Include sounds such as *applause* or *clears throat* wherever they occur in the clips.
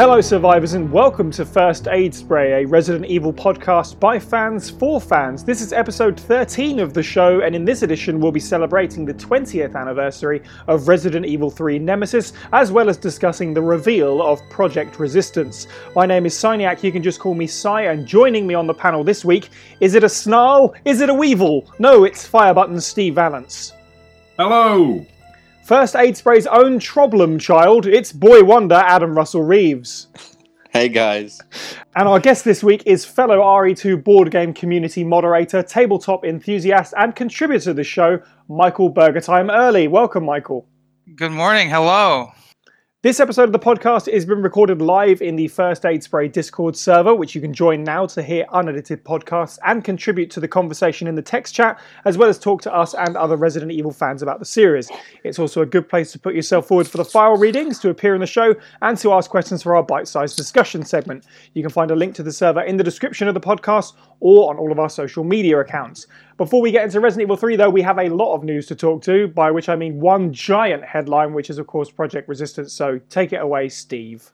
Hello, survivors, and welcome to First Aid Spray, a Resident Evil podcast by fans for fans. This is episode 13 of the show, and in this edition, we'll be celebrating the 20th anniversary of Resident Evil 3 Nemesis, as well as discussing the reveal of Project Resistance. My name is Syniac, you can just call me Sy, and joining me on the panel this week is it a snarl? Is it a weevil? No, it's Fire Button Steve Valance. Hello! First Aid Spray's own problem child, it's boy wonder Adam Russell Reeves. Hey guys. And our guest this week is fellow RE2 board game community moderator, tabletop enthusiast, and contributor to the show, Michael Burgertime Early. Welcome, Michael. Good morning. Hello. This episode of the podcast has been recorded live in the First Aid Spray Discord server, which you can join now to hear unedited podcasts and contribute to the conversation in the text chat, as well as talk to us and other Resident Evil fans about the series. It's also a good place to put yourself forward for the file readings, to appear in the show, and to ask questions for our bite sized discussion segment. You can find a link to the server in the description of the podcast or on all of our social media accounts. Before we get into Resident Evil 3, though, we have a lot of news to talk to, by which I mean one giant headline, which is, of course, Project Resistance. So take it away, Steve.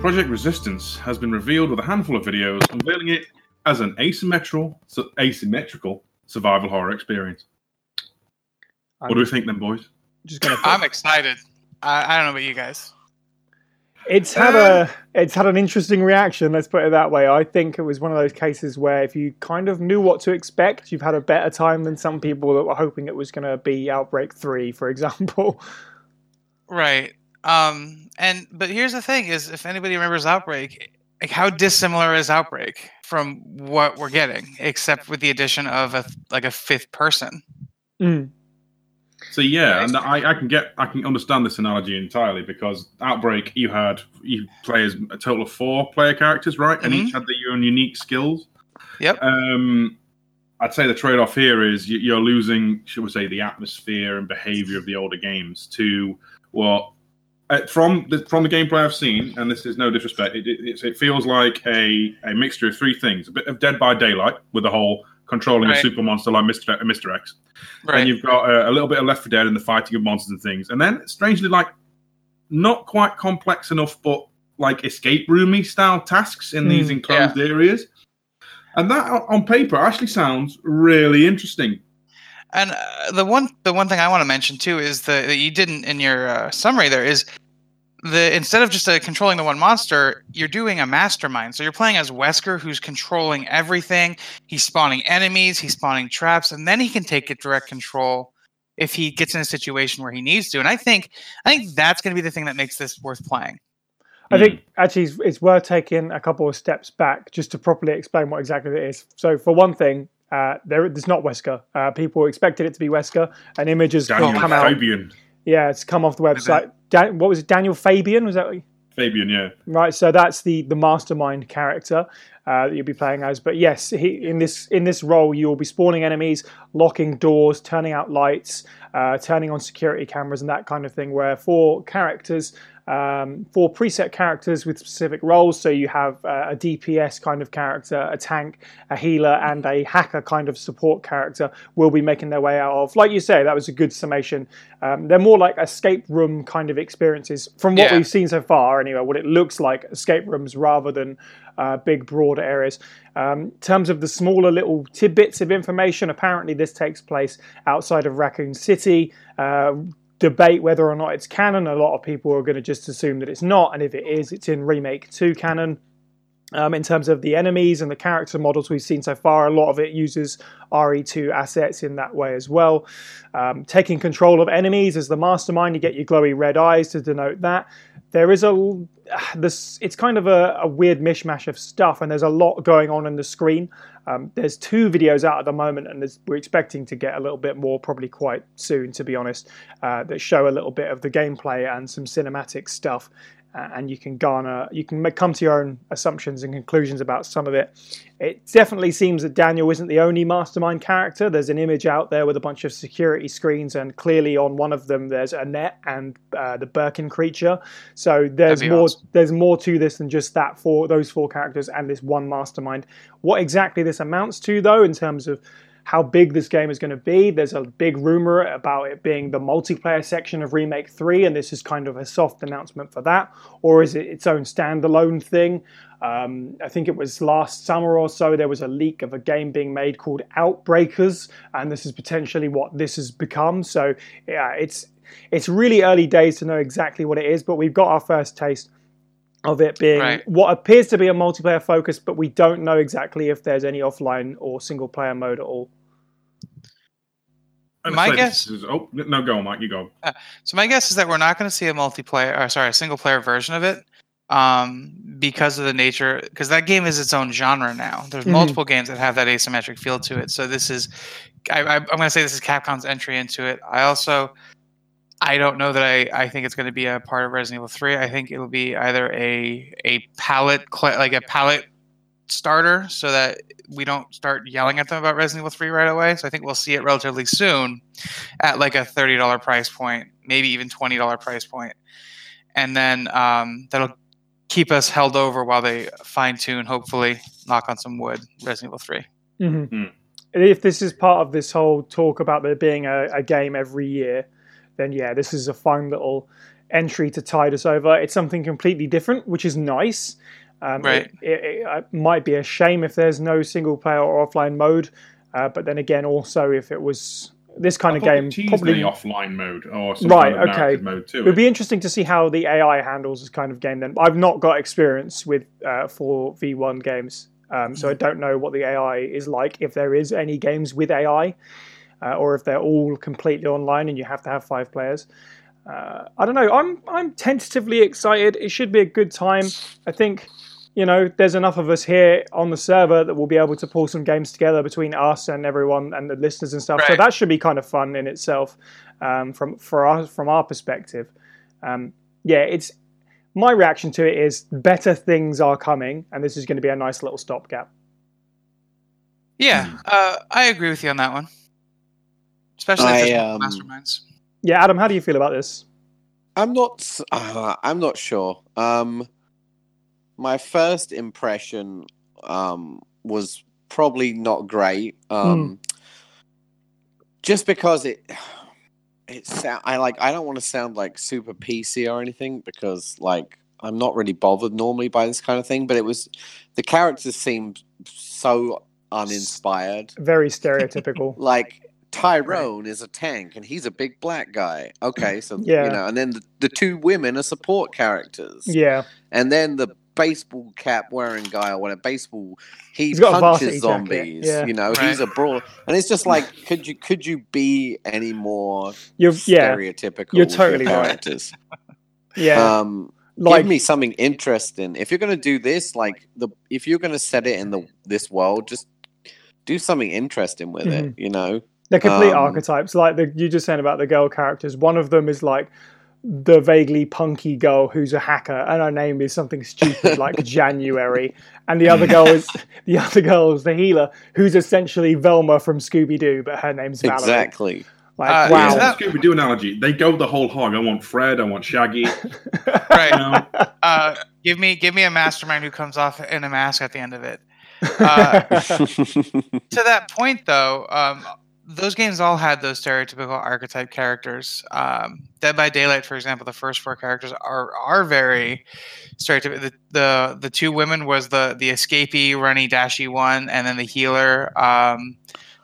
Project Resistance has been revealed with a handful of videos unveiling it as an asymmetrical, asymmetrical survival horror experience. I'm what do we think, then, boys? just gonna I'm excited. I, I don't know about you guys. It's *laughs* had a it's had an interesting reaction. Let's put it that way. I think it was one of those cases where if you kind of knew what to expect, you've had a better time than some people that were hoping it was going to be Outbreak Three, for example. Right. Um. And but here's the thing: is if anybody remembers Outbreak, like how dissimilar is Outbreak from what we're getting, except with the addition of a like a fifth person. Mm. So yeah, and I, I can get I can understand this analogy entirely because Outbreak you had you play as a total of four player characters, right? And Mhm. each had their own unique skills. Yep. Um, I'd say the trade off here is you- you're losing, should we say, the atmosphere and behavior of the older games to what uh, from the from the gameplay I've seen, and this is no disrespect, it, it, it feels like a, a mixture of three things: a bit of Dead by Daylight with the whole controlling a super monster like Mister Mister X, Right. and you've got uh, a little bit of Left 4 Dead and the fighting of monsters and things, and then strangely like not quite complex enough, but like escape roomy style tasks in these Mm, enclosed areas. And that on- on paper actually sounds really interesting. And uh, the one the one thing I want to mention too is the that you didn't in your uh, summary there is the instead of just uh, controlling the one monster, you're doing a mastermind. So you're playing as Wesker, who's controlling everything. He's spawning enemies, he's spawning traps, and then he can take it direct control if he gets in a situation where he needs to. And I think I think that's going to be the thing that makes this worth playing. I think actually it's, it's worth taking a couple of steps back just to properly explain what exactly it is. So for one thing, uh, there it's not Wesker. Uh, people expected it to be Wesker. An image has Daniel come out. Yeah, it's come off the website. Dan, what was it? Daniel Fabian was that? what you- Fabian, yeah. Right, so that's the the mastermind character uh, that you'll be playing as. But yes, he, in this in this role, you will be spawning enemies, locking doors, turning out lights, uh, turning on security cameras, and that kind of thing. Where four characters, um, four preset characters with specific roles. So you have uh, a DPS kind of character, a tank, a healer, and a hacker kind of support character will be making their way out of. Like you say, that was a good summation. Um, they're more like escape room kind of experiences from what Yeah. we've seen so far. Anyway, what it looks like escape rooms rather than uh, big broad areas. Um, in terms of the smaller little tidbits of information, apparently this takes place outside of Raccoon City. Uh, debate whether or not it's canon. A lot of people are going to just assume that it's not, and if it is, it's in Remake 2 canon. Um, in terms of the enemies and the character models we've seen so far, a lot of it uses RE2 assets in that way as well. Um, taking control of enemies as the mastermind, you get your glowy red eyes to denote that. There is a this it's kind of a, a weird mishmash of stuff, and there's a lot going on in the screen. Um, there's two videos out at the moment, and we're expecting to get a little bit more, probably quite soon, to be honest, uh, that show a little bit of the gameplay and some cinematic stuff. And you can garner, you can make, come to your own assumptions and conclusions about some of it. It definitely seems that Daniel isn't the only mastermind character. There's an image out there with a bunch of security screens, and clearly on one of them there's Annette and uh, the Birkin creature. So there's more. awesome. There's more to this than just that for those four characters and this one mastermind. What exactly this amounts to, though, in terms of how big this game is going to be. There's a big rumor about it being the multiplayer section of Remake 3, and this is kind of a soft announcement for that. Or is it its own standalone thing? Um, I think it was last summer or so, there was a leak of a game being made called Outbreakers, and this is potentially what this has become. So, yeah, it's it's really early days to know exactly what it is, but we've got our first taste of it being Right. what appears to be a multiplayer focus, but we don't know exactly if there's any offline or single player mode at all. My guess- is- oh no, go on, Mike. You go. So my guess is that we're not going to see a multiplayer, or sorry, a single player version of it, um, because of the nature. Because that game is its own genre now. There's Mhm. multiple games that have that asymmetric feel to it. So this is, I, I, I'm going to say this is Capcom's entry into it. I also, I don't know that I, I think it's going to be a part of Resident Evil 3. I think it'll be either a a palette cl- like a palette starter, so that we don't start yelling at them about Resident Evil 3 right away. So I think we'll see it relatively soon at like a thirty dollar price point, maybe even twenty dollar price point, and then um, that'll keep us held over while they fine tune. Hopefully, knock on some wood. Resident Evil 3 hmm Hmm. If this is part of this whole talk about there being a, a game every year, then yeah, this is a fun little entry to tide us over. It's something completely different, which is nice. Um, Right. It, it, it uh, might be a shame if there's no single player or offline mode, uh, but then again, also if it was this kind I of game, probably the offline mode or some Right, kind of okay. mode too. It would be interesting to see how the AI handles this kind of game. Then I've not got experience with uh, four v one games, um, so I don't know what the AI is like. If there is any games with AI, uh, or if they're all completely online and you have to have five players. Uh, I don't know. I'm I'm tentatively excited. It should be a good time. I think. You know, there's enough of us here on the server that we'll be able to pull some games together between us and everyone and the listeners and stuff. So that should be kind of fun in itself, um, from for us from our perspective um, yeah, it's my reaction to it is better things are coming, and this is going to be a nice little stopgap. Yeah, uh, I agree with you on that one. Especially I, if um, masterminds. Yeah, Adam, how do you feel about this? I'm not. Uh, I'm not sure. Um, my first impression um, was probably not great. Um, Just because it, it sound. I like. I don't want to sound like super PC or anything because like I'm not really bothered normally by this kind of thing. But it was the characters seemed so uninspired. Very *laughs* stereotypical. like Tyrone is a tank and he's a big black guy. Okay, so Yeah. you know, and then the, the two women are support characters. yeah, And then the baseball cap wearing guy or whatever baseball he He's got a varsity punches zombies. yeah. You know, Right. he's a brawler. And it's just like *sighs* could you could you be any more you're yeah, stereotypical you're with your totally right. characters? *laughs* yeah. Um like give me something interesting. If you're going to do this, like the if you're going to set it in the this world, just do something interesting with it. You know, they're complete um, archetypes. Like the, you just saying about the girl characters. One of them is like the vaguely punky girl who's a hacker, and her name is something stupid like *laughs* January. And the other girl is *laughs* the other girl is the healer, who's essentially Velma from Scooby Doo, but her name's Valerie. exactly. Like Uh, wow. is Yeah, that- Scooby Doo analogy. They go the whole hog. I want Fred. I want Shaggy. *laughs* You Right. know? Uh, give me give me a mastermind who comes off in a mask at the end of it. Uh, to that point, though, um, those games all had those stereotypical archetype characters. Um, Dead by Daylight, for example, the first four characters are are very stereotypical. The, the the two women was the the escapee, runny, dashy one, and then the healer. Um,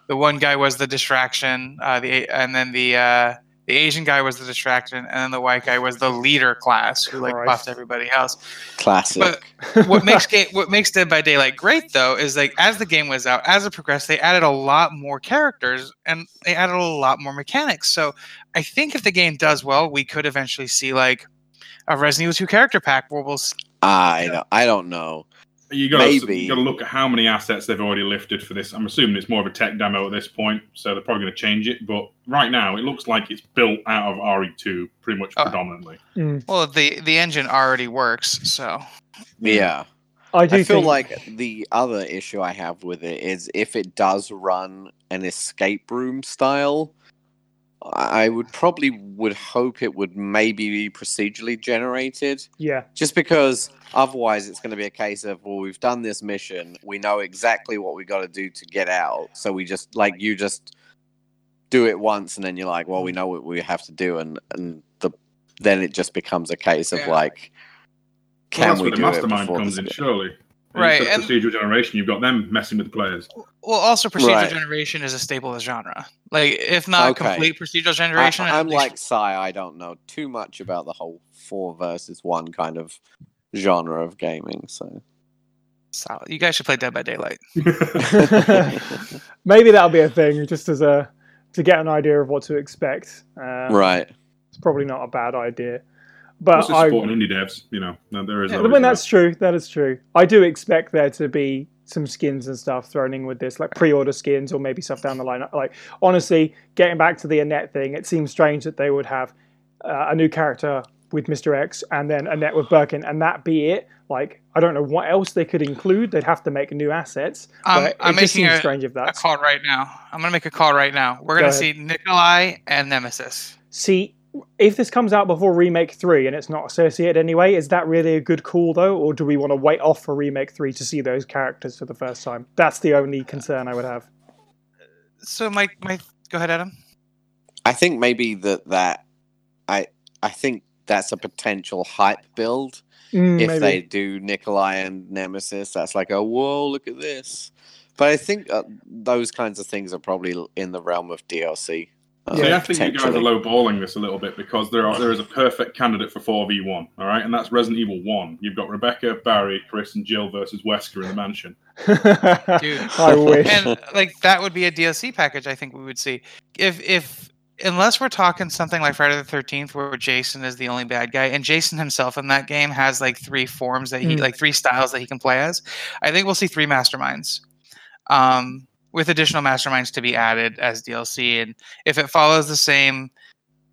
the one guy was the distraction, uh, the and then the uh, the Asian guy was the distraction, and then the white guy was the leader class who like Christ. buffed everybody else Classic. But what makes game what makes Dead by Daylight great though is like as the game was out, as it progressed, they added a lot more characters and they added a lot more mechanics. So I think if the game does well, we could eventually see like a Resident Evil 2 character pack where we'll s- I don't, I don't know. You got to Maybe. you got to look at how many assets they've already lifted for this. I'm assuming it's more of a tech demo at this point, so they're probably going to change it. But right now, it looks like it's built out of RE2 pretty much Oh. predominantly. Mm. well the the engine already works. So Yeah. I do I feel think, like the other issue I have with it is if it does run an escape room style, I would probably would hope it would maybe be procedurally generated, Yeah, just because otherwise it's going to be a case of well, we've done this mission, we know exactly what we got to do to get out, so we just like you just do it once, and then you're like, well, we mm. know what we have to do, and and the then it just becomes a case of Yeah. like, Well, can that's we where do it mastermind before comes in, sk- surely. Right, and- procedural generation, you've got them messing with the players. Well, also procedural Right. generation is a staple of the genre. Like, if not Okay. complete procedural generation, at I'm least- like Sai. I don't know too much about the whole four versus one kind of genre of gaming. So solid. You guys should play Dead by Daylight. *laughs* *laughs* maybe that'll be a thing, just as a to get an idea of what to expect. Um, right, it's probably not a bad idea. But Also I, supporting indie devs, you know, no, there is. Yeah, I mean, that. that's true. That is true. I do expect there to be some skins and stuff thrown in with this, like pre-order skins or maybe stuff down the line. Like honestly, getting back to the Annette thing, it seems strange that they would have uh, a new character with Mr. X and then Annette with Birkin, and that be it. Like I don't know what else they could include. They'd have to make new assets. Um, but I'm it just making seems a- strange if A that's call right now. I'm gonna make a call right now. We're gonna ahead. see Nikolai and Nemesis. See, if this comes out before Remake 3 and it's not associated anyway, is that really a good call though? Or do we want to wait off for Remake 3 to see those characters for the first time? That's the only concern I would have. So, Mike, Mike, go ahead, Adam. I think maybe that that I I think that's a potential hype build Mm, if maybe. they do Nikolai and Nemesis. That's like oh whoa, look at this. But I think uh, those kinds of things are probably in the realm of DLC. Uh, See, I think you guys are potentially. lowballing this a little bit because there are there is a perfect candidate for four v one. All right, and that's Resident Evil One. You've got Rebecca, Barry, Chris, and Jill versus Wesker in the mansion. *laughs* Dude. I wish. and like that would be a DLC package. I think we would see if if unless we're talking something like Friday the Thirteenth, where Jason is the only bad guy, and Jason himself in that game has like three forms that he Mm. like three styles that he can play as. I think we'll see three masterminds, um, with additional masterminds to be added as DLC. And if it follows the same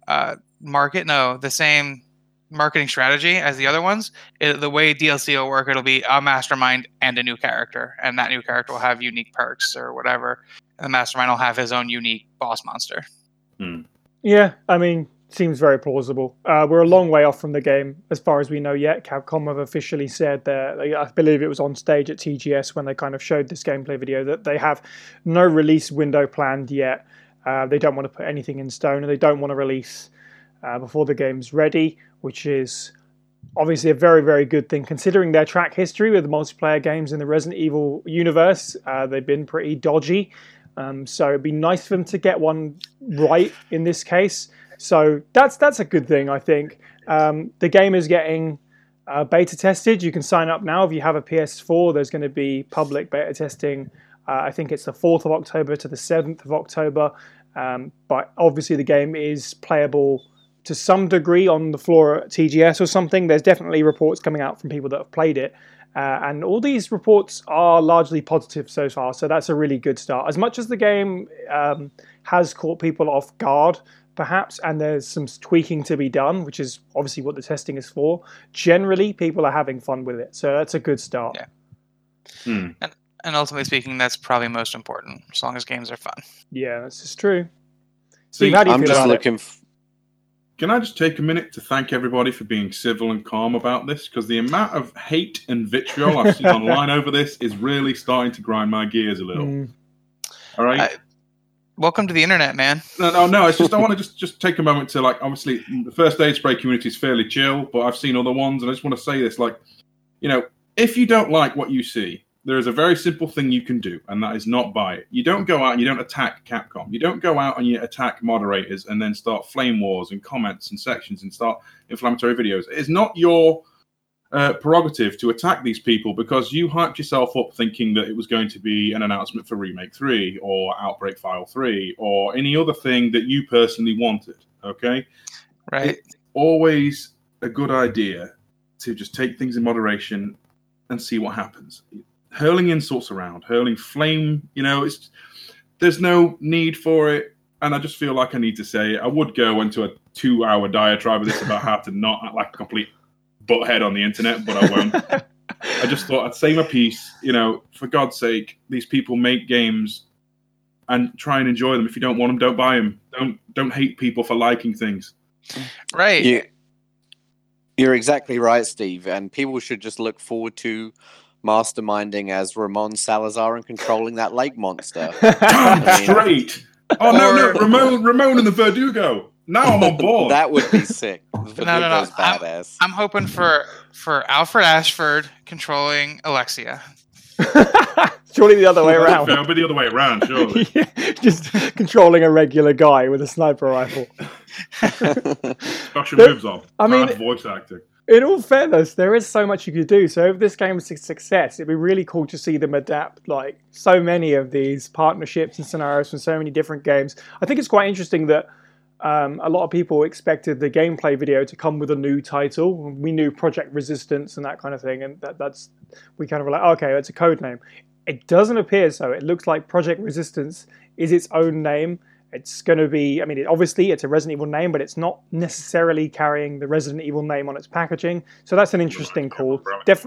uh, market, no, the same marketing strategy as the other ones, it, the way DLC will work, it'll be a mastermind and a new character, and that new character will have unique perks or whatever. And the mastermind will have his own unique boss monster. yeah, I mean, seems very plausible. Uh, we're a long way off from the game as far as we know yet. Capcom have officially said that, I believe it was on stage at TGS when they kind of showed this gameplay video, that they have no release window planned yet. Uh, they don't want to put anything in stone and they don't want to release uh, before the game's ready, which is obviously a very, very good thing considering their track history with multiplayer games in the Resident Evil universe. Uh, they've been pretty dodgy. Um, so it'd be nice for them to get one right in this case. So that's that's a good thing, I think. Um, the game is getting uh, beta tested. You can sign up now if you have a PS4. There's going to be public beta testing. Uh, I think it's the 4th of October to the 7th of October. Um, but obviously, the game is playable to some degree on the floor at TGS or something. There's definitely reports coming out from people that have played it. Uh, and all these reports are largely positive so far, so that's a really good start. As much as the game um, has caught people off guard, perhaps, and there's some tweaking to be done, which is obviously what the testing is for, generally people are having fun with it, so that's a good start. Yeah. Hmm. And ultimately speaking, that's probably most important, as long as games are fun. Yeah, this is true. See, Steve, how do you I'm feel just about looking. F- Can I just take a minute to thank everybody for being civil and calm about this? Because the amount of hate and vitriol I've seen *laughs* online over this is really starting to grind my gears a little. Mm, All right. I- Welcome to the internet, man. No, no, no. It's just I want to just just take a moment to like. Obviously, the first aid spray community is fairly chill, but I've seen other ones, and I just want to say this: like, you know, if you don't like what you see, there is a very simple thing you can do, and that is not buy it. You don't go out and you don't attack Capcom. You don't go out and you attack moderators and then start flame wars and comments and sections and start inflammatory videos. It's not your uh, prerogative to attack these people because you hyped yourself up thinking that it was going to be an announcement for Remake 3 or Outbreak File 3 or any other thing that you personally wanted. Okay? Right? Always a good idea to just take things in moderation and see what happens. Hurling insults around, hurling flame, you know, it's there's no need for it. And I just feel like I need to say. I would go into a two hour diatribe of this about how to not act like a complete butthead on the internet, but I won't. *laughs* I just thought I'd say my piece. You know, for God's sake, these people make games and try and enjoy them. If you don't want them, don't buy them. Don't don't hate people for liking things. Right. You, you're exactly right, Steve. And people should just look forward to masterminding as Ramon Salazar and controlling that lake monster. Damn *laughs* I mean- straight. Oh no, no, Ramon, Ramon and the Verdugo. Now I'm on *laughs* board. that would be sick. *laughs* no, no. Verdugo's I'm- I'm hoping for for Alfred Ashford controlling Alexia. *laughs* Surely the other way around. It'll be the other way around, surely. Yeah, just controlling a regular guy with a sniper rifle. Special moves on. I mean- Bad voice acting. In all fairness, there is so much you could do. So if this game is a success, it'd be really cool to see them adapt like so many of these partnerships and scenarios from so many different games. I think it's quite interesting that um, a lot of people expected the gameplay video to come with a new title. We knew Project Resistance and that kind of thing, and that, that's we kind of were like, okay, it's a code name. It doesn't appear so. It looks like Project Resistance is its own name. It's going to be, I mean, it, obviously it's a Resident Evil name, but it's not necessarily carrying the Resident Evil name on its packaging. So that's an interesting call. Def-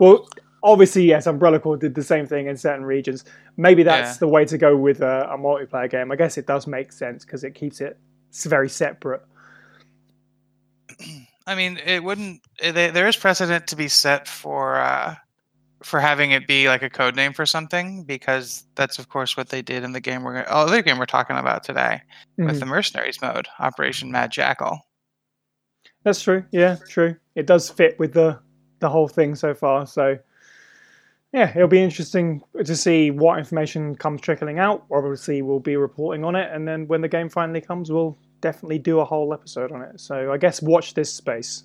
well, obviously, yes, Umbrella Corps did the same thing in certain regions. Maybe that's Yeah. the way to go with a, a multiplayer game. I guess it does make sense because it keeps it s- very separate. *clears throat* I mean, it wouldn't. eh, There is precedent to be set for uh, for having it be like a code name for something because that's of course what they did in the game we're oh, other game we're talking about today with Mhm. the mercenaries mode, Operation Mad Jackal. That's true. Yeah, true. It does fit with the the whole thing so far. So yeah, it'll be interesting to see what information comes trickling out. Obviously, we'll be reporting on it, and then when the game finally comes, we'll definitely do a whole episode on it. So I guess watch this space.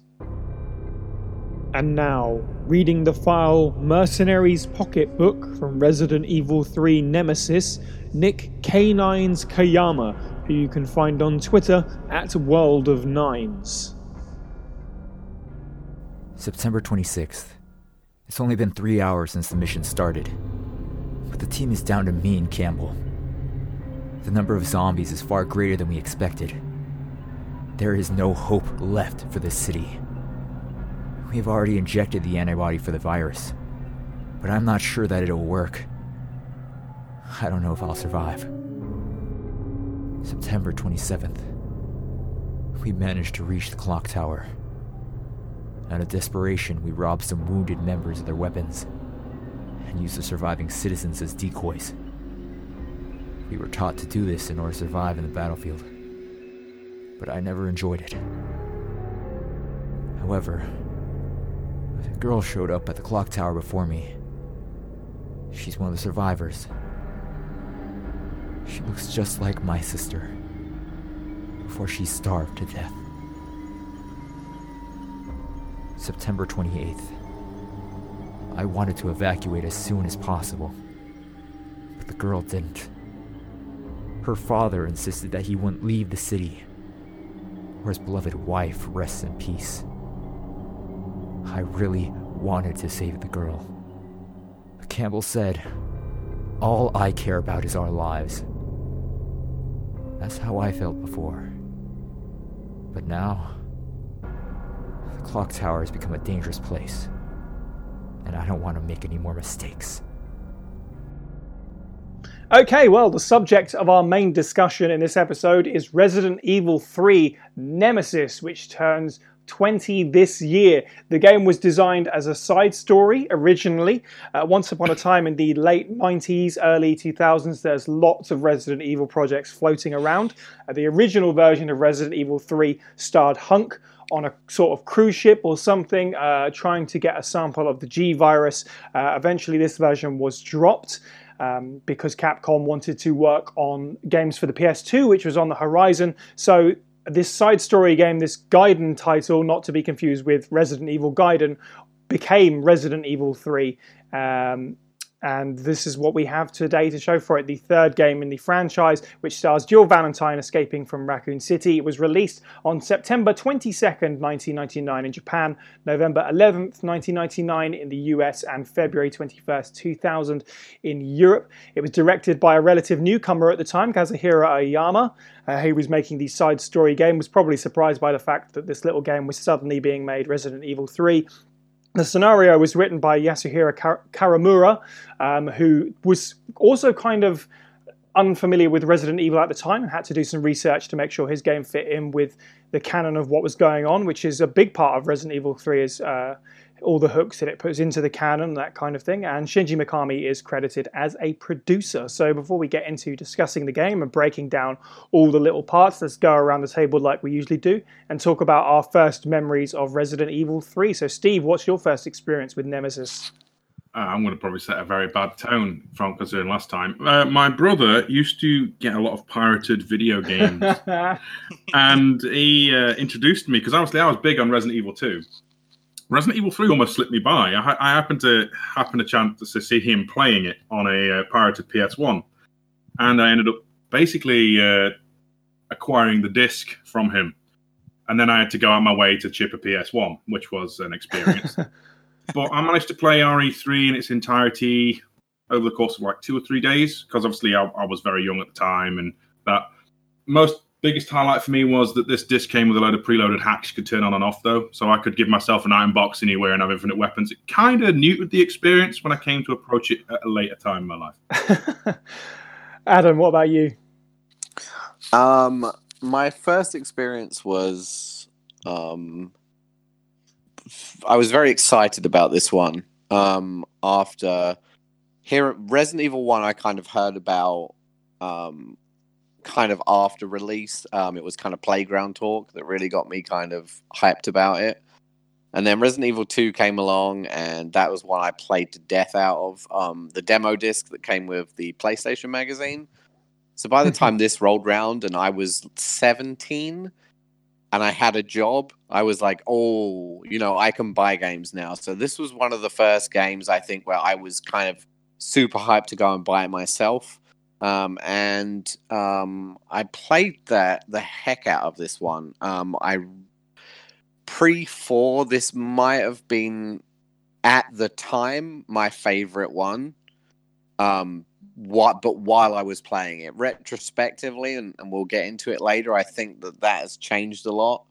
And now, reading the file Mercenaries Pocketbook from Resident Evil 3 Nemesis, Nick K9's Kayama, who you can find on Twitter at World of Nines. September 26th. It's only been three hours since the mission started, but the team is down to me and Campbell. The number of zombies is far greater than we expected. There is no hope left for this city. We have already injected the antibody for the virus, but I'm not sure that it'll work. I don't know if I'll survive. September 27th. We managed to reach the clock tower. Out of desperation, we robbed some wounded members of their weapons and used the surviving citizens as decoys. We were taught to do this in order to survive in the battlefield, but I never enjoyed it. However, a girl showed up at the clock tower before me. She's one of the survivors. She looks just like my sister before she starved to death. September 28th. I wanted to evacuate as soon as possible, but the girl didn't. Her father insisted that he wouldn't leave the city, where his beloved wife rests in peace. I really wanted to save the girl. But Campbell said, All I care about is our lives. That's how I felt before. But now, the clock tower has become a dangerous place, and I don't want to make any more mistakes. Okay, well, the subject of our main discussion in this episode is Resident Evil 3 Nemesis, which turns 20 this year. The game was designed as a side story originally. Uh, once upon a time in the late 90s, early 2000s, there's lots of Resident Evil projects floating around. Uh, the original version of Resident Evil 3 starred Hunk on a sort of cruise ship or something, uh, trying to get a sample of the G virus. Uh, eventually, this version was dropped um, because Capcom wanted to work on games for the PS2, which was on the horizon. So this side story game, this Gaiden title, not to be confused with Resident Evil Gaiden, became Resident Evil 3. Um, and this is what we have today to show for it the third game in the franchise, which stars Jill Valentine escaping from Raccoon City. It was released on September 22nd, 1999 in Japan, November 11th, 1999 in the US, and February 21st, 2000 in Europe. It was directed by a relative newcomer at the time, Kazuhiro Aoyama, uh, who was making the side story game, was probably surprised by the fact that this little game was suddenly being made Resident Evil 3. The scenario was written by Yasuhiro Kawamura, um, who was also kind of unfamiliar with Resident Evil at the time and had to do some research to make sure his game fit in with the canon of what was going on, which is a big part of Resident Evil 3 is uh, all the hooks that it puts into the canon, that kind of thing. And Shinji Mikami is credited as a producer. So before we get into discussing the game and breaking down all the little parts, let's go around the table like we usually do and talk about our first memories of Resident Evil 3. So, Steve, what's your first experience with Nemesis? Uh, I'm going to probably set a very bad tone from considering last time. Uh, my brother used to get a lot of pirated video games, *laughs* and he uh, introduced me because obviously I was big on Resident Evil 2. Resident Evil 3 almost slipped me by. I, I happened to happen a chance to see him playing it on a uh, pirated PS1, and I ended up basically uh, acquiring the disc from him. And then I had to go out my way to chip a PS1, which was an experience. *laughs* but I managed to play RE3 in its entirety over the course of like two or three days because obviously I, I was very young at the time, and that most biggest highlight for me was that this disc came with a load of preloaded hacks you could turn on and off though. So i could give myself an iron box anywhere and have infinite weapons. It kind of neutered the experience when i came to approach it at a later time in my life. *laughs* Adam what about you? Um my first experience was um i was very excited about this one um after here resident evil 1 i kind of heard about um kind of after release. Um, it was kind of playground talk that really got me kind of hyped about it. And then Resident Evil 2 came along, and that was one I played to death out of. Um, the demo disc that came with the PlayStation magazine. So by the time this rolled round and I was 17 and I had a job, I was like, oh, you know, I can buy games now. So this was one of the first games I think where I was kind of super hyped to go and buy it myself. Um, and um, I played that the heck out of this one. Um, I pre four this might have been at the time my favorite one. Um, what, but while I was playing it retrospectively, and, and we'll get into it later, I think that that has changed a lot.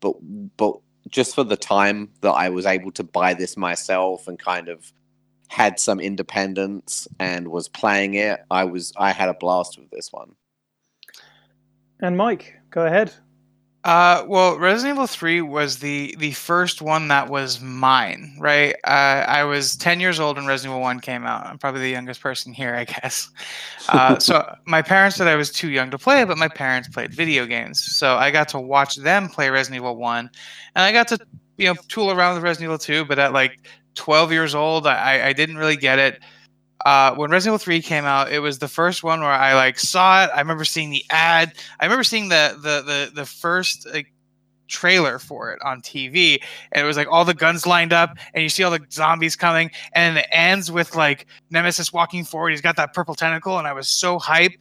But but just for the time that I was able to buy this myself and kind of had some independence and was playing it, I was I had a blast with this one. And Mike, go ahead. Uh, well, Resident Evil 3 was the the first one that was mine, right? Uh, I was 10 years old when Resident Evil 1 came out. I'm probably the youngest person here, I guess. Uh, *laughs* so my parents said I was too young to play, but my parents played video games. So I got to watch them play Resident Evil 1, and I got to you know tool around with Resident Evil 2, but at like 12 years old. I, I didn't really get it. Uh, when Resident Evil 3 came out, it was the first one where I like saw it. I remember seeing the ad. I remember seeing the the the, the first like, trailer for it on TV, and it was like all the guns lined up, and you see all the zombies coming, and it ends with like Nemesis walking forward. He's got that purple tentacle, and I was so hype.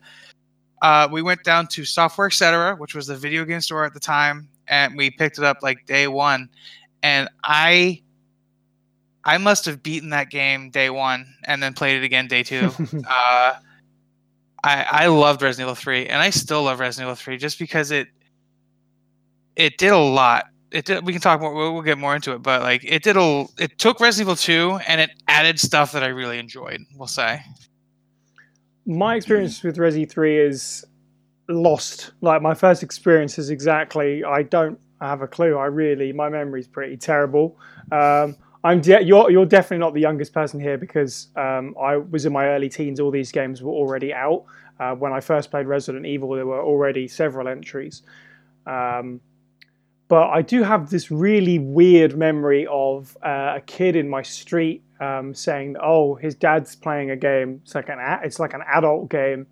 Uh, we went down to Software Etc., which was the video game store at the time, and we picked it up like day one, and I I must have beaten that game day one and then played it again day two. *laughs* uh, I I loved Resident Evil three, and I still love Resident Evil three just because it it did a lot. It did, we can talk more. We'll, we'll get more into it, but like it did a it took Resident Evil two and it added stuff that I really enjoyed. We'll say. My experience with Resi three is lost. Like my first experience is exactly. I don't have a clue. I really my memory's pretty terrible. Um, I'm de- you're you're definitely not the youngest person here because um, I was in my early teens. All these games were already out. Uh, when I first played Resident Evil, there were already several entries. Um, but I do have this really weird memory of uh, a kid in my street um, saying, "Oh, his dad's playing a game. It's like an it's like an adult game.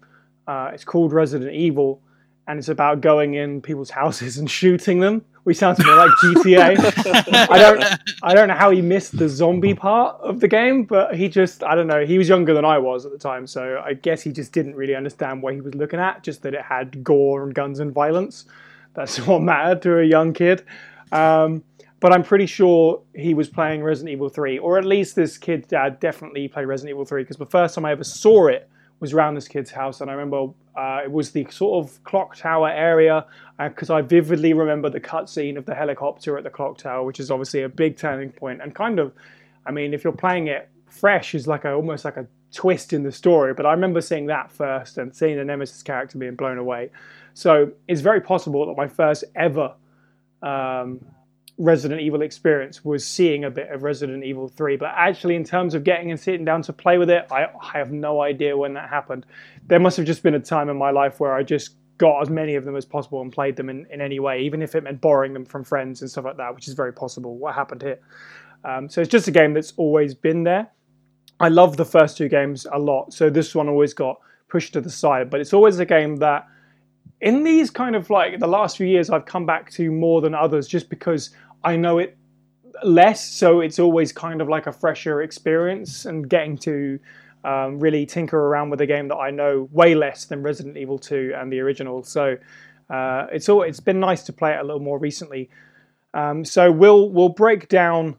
Uh, it's called Resident Evil, and it's about going in people's *laughs* houses and shooting them." Which sounds more like GTA. *laughs* I don't I don't know how he missed the zombie part of the game, but he just I don't know. He was younger than I was at the time, so I guess he just didn't really understand what he was looking at. Just that it had gore and guns and violence. That's *laughs* what mattered to a young kid. Um, but I'm pretty sure he was playing Resident Evil 3, or at least this kid's dad definitely played Resident Evil 3 because the first time I ever saw it was around this kid's house, and I remember uh, it was the sort of clock tower area because uh, I vividly remember the cutscene of the helicopter at the clock tower, which is obviously a big turning point and kind of, I mean, if you're playing it fresh is like a almost like a twist in the story. But I remember seeing that first and seeing the Nemesis character being blown away. So it's very possible that my first ever um, Resident Evil experience was seeing a bit of Resident Evil 3. But actually, in terms of getting and sitting down to play with it, I, I have no idea when that happened. There must have just been a time in my life where I just got as many of them as possible and played them in, in any way, even if it meant borrowing them from friends and stuff like that, which is very possible. What happened here? Um, so it's just a game that's always been there. I love the first two games a lot, so this one always got pushed to the side. But it's always a game that, in these kind of like the last few years, I've come back to more than others, just because I know it less. So it's always kind of like a fresher experience and getting to um, really tinker around with a game that I know way less than Resident Evil 2 and the original. So uh, it's all it's been nice to play it a little more recently. Um, so we'll we'll break down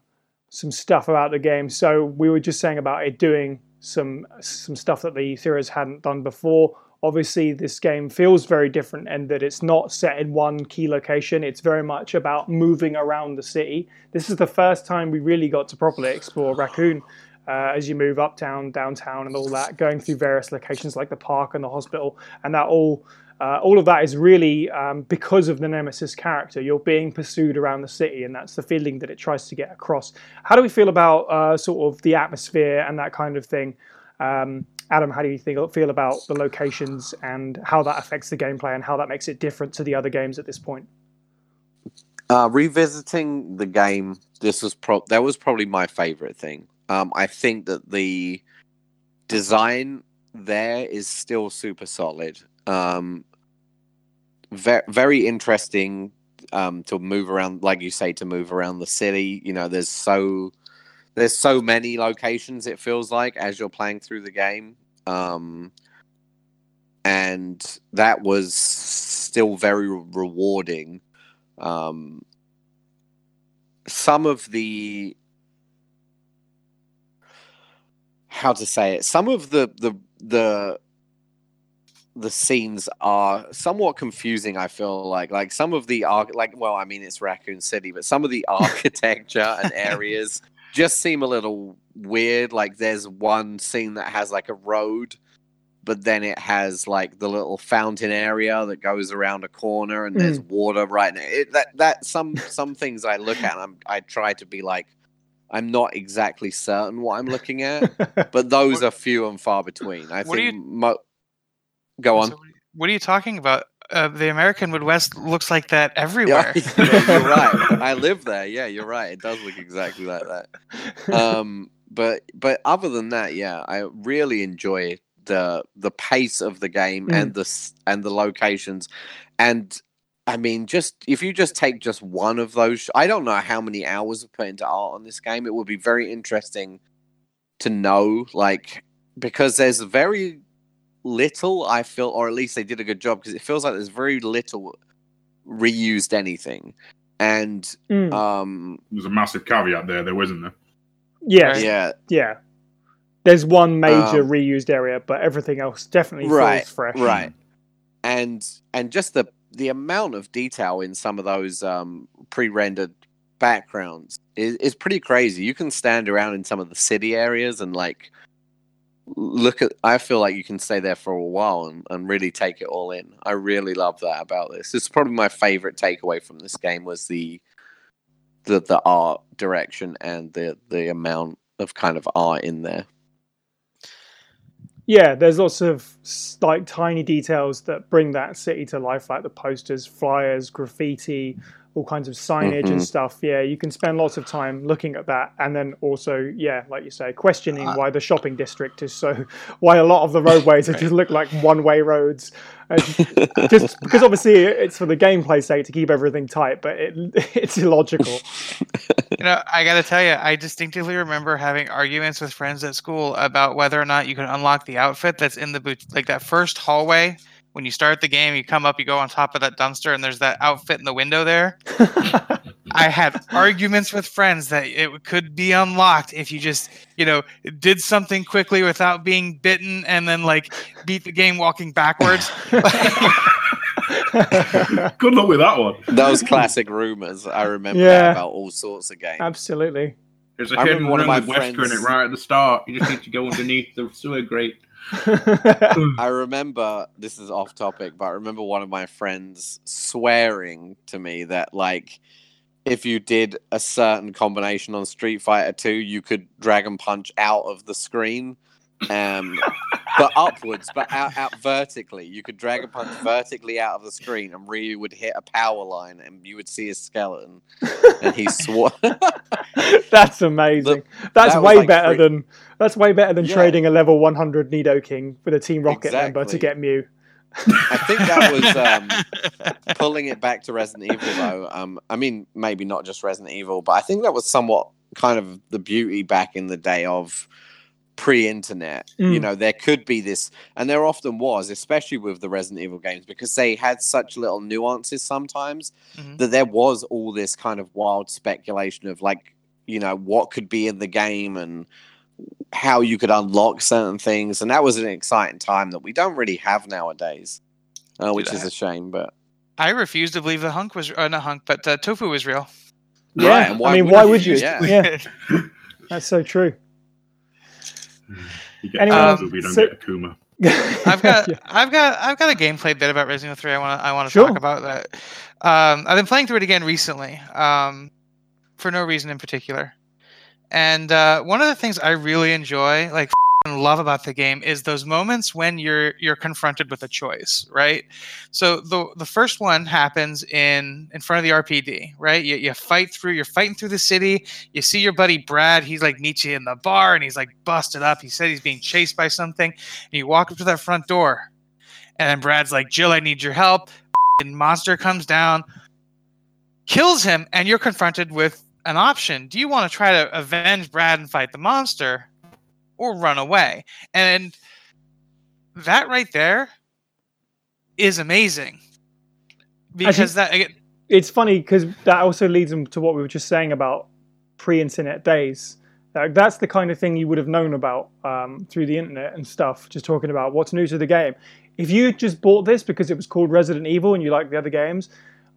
some stuff about the game. So we were just saying about it doing some some stuff that the series hadn't done before. Obviously, this game feels very different and that it's not set in one key location. It's very much about moving around the city. This is the first time we really got to properly explore Raccoon uh, as you move uptown, downtown, and all that, going through various locations like the park and the hospital, and that all. Uh, all of that is really um, because of the Nemesis character. You're being pursued around the city, and that's the feeling that it tries to get across. How do we feel about uh, sort of the atmosphere and that kind of thing? Um, Adam, how do you think, feel about the locations and how that affects the gameplay and how that makes it different to the other games at this point? Uh, revisiting the game, this was pro- that was probably my favorite thing. Um, I think that the design there is still super solid. Um, very, very interesting um, to move around, like you say, to move around the city. You know, there's so there's so many locations. It feels like as you're playing through the game, um, and that was still very rewarding. Um, some of the how to say it. Some of the the the the scenes are somewhat confusing. I feel like like some of the arc like well, I mean it's Raccoon City, but some of the *laughs* architecture and areas just seem a little weird. Like there's one scene that has like a road, but then it has like the little fountain area that goes around a corner, and mm. there's water right now. It, that that some some things I look at, and I'm, I try to be like I'm not exactly certain what I'm looking at, *laughs* but those what, are few and far between. I think. You, mo- go on. what are you talking about? Uh, the American Midwest looks like that *laughs* everywhere. Yeah, *laughs* you're right. I live there. Yeah, you're right. It does look exactly like that. Um, but but other than that, yeah, I really enjoy the the pace of the game mm. and the and the locations, and I mean, just if you just take just one of those, I don't know how many hours have put into art on this game. It would be very interesting to know, like, because there's very little. I feel, or at least they did a good job, because it feels like there's very little reused anything. And mm. um, there's a massive caveat there, there wasn't there. Yeah, yeah, yeah. There's one major um, reused area, but everything else definitely right, feels fresh. Right, and and just the the amount of detail in some of those um, pre-rendered backgrounds is, is pretty crazy. You can stand around in some of the city areas and like look at I feel like you can stay there for a while and, and really take it all in. I really love that about this. it's probably my favorite takeaway from this game was the the the art direction and the the amount of kind of art in there. Yeah, there's lots of like tiny details that bring that city to life, like the posters, flyers, graffiti, all kinds of signage mm-hmm. and stuff. Yeah, you can spend lots of time looking at that, and then also, yeah, like you say, questioning uh, why the shopping district is so, *laughs* why a lot of the roadways right. just look like *laughs* one-way roads, just *laughs* because obviously it's for the gameplay sake to keep everything tight, but it, it's illogical. You know, I got to tell you, I distinctively remember having arguments with friends at school about whether or not you can unlock the outfit that's in the boot, like that first hallway when you start the game, you come up, you go on top of that dumpster, and there's that outfit in the window there. *laughs* I had arguments with friends that it could be unlocked if you just, you know, did something quickly without being bitten and then like beat the game walking backwards. *laughs* Good luck with that one. Those classic rumors. I remember yeah. about all sorts of games. Absolutely. There's a I hidden remember one of my with Wesker in it right at the start. You just need to go underneath the sewer grate. *laughs* I remember this is off topic, but I remember one of my friends swearing to me that like if you did a certain combination on Street Fighter 2, you could Dragon Punch out of the screen. Um but upwards, but out, out vertically. You could drag a Punch vertically out of the screen and Ryu would hit a power line and you would see his skeleton. And he swore *laughs* *laughs* that's amazing. That's that way like better free- than that's way better than Yeah. trading a level 100 Nidoking with a Team Rocket member to get Mew. I think that was *laughs* um, pulling it back to Resident Evil, though. Um, I mean, maybe not just Resident Evil, but I think that was somewhat kind of the beauty back in the day of pre-internet. You Mm. know, there could be this, and there often was, especially with the Resident Evil games, because they had such little nuances sometimes Mhm. that there was all this kind of wild speculation of like, you know, what could be in the game and how you could unlock certain things, and that was an exciting time that we don't really have nowadays, uh, which is that. a shame. But I refuse to believe the hunk was uh, not hunk, but uh, tofu was real. Yeah, Right, and I mean, wouldn't why you? would you? Yeah. yeah, *laughs* that's so true. You get Anyone Anyone, else- we don't so- get Akuma. *laughs* I've got Yeah. I've got I've got a gameplay bit about Resident Evil 3 I want to I want to Sure. talk about that. Um, I've been playing through it again recently. Um, for no reason in particular. And uh, one of the things I really enjoy, like f***ing love about the game, is those moments when you're you're confronted with a choice, right? So the the first one happens in in front of the RPD, right? You, you fight through, you're fighting through the city. You see your buddy Brad. He's like you in the bar, and he's like busted up. He said he's being chased by something. And you walk up to that front door, and then Brad's like, "Jill, I need your help." And monster comes down, kills him, and you're confronted with an option. Do you want to try to avenge Brad and fight the monster, or run away? And that right there is amazing because that again, it's funny because that also leads them to what we were just saying about pre-internet days. Like that's the kind of thing you would have known about um, through the internet and stuff. Just talking about what's new to the game. If you just bought this because it was called Resident Evil and you like the other games,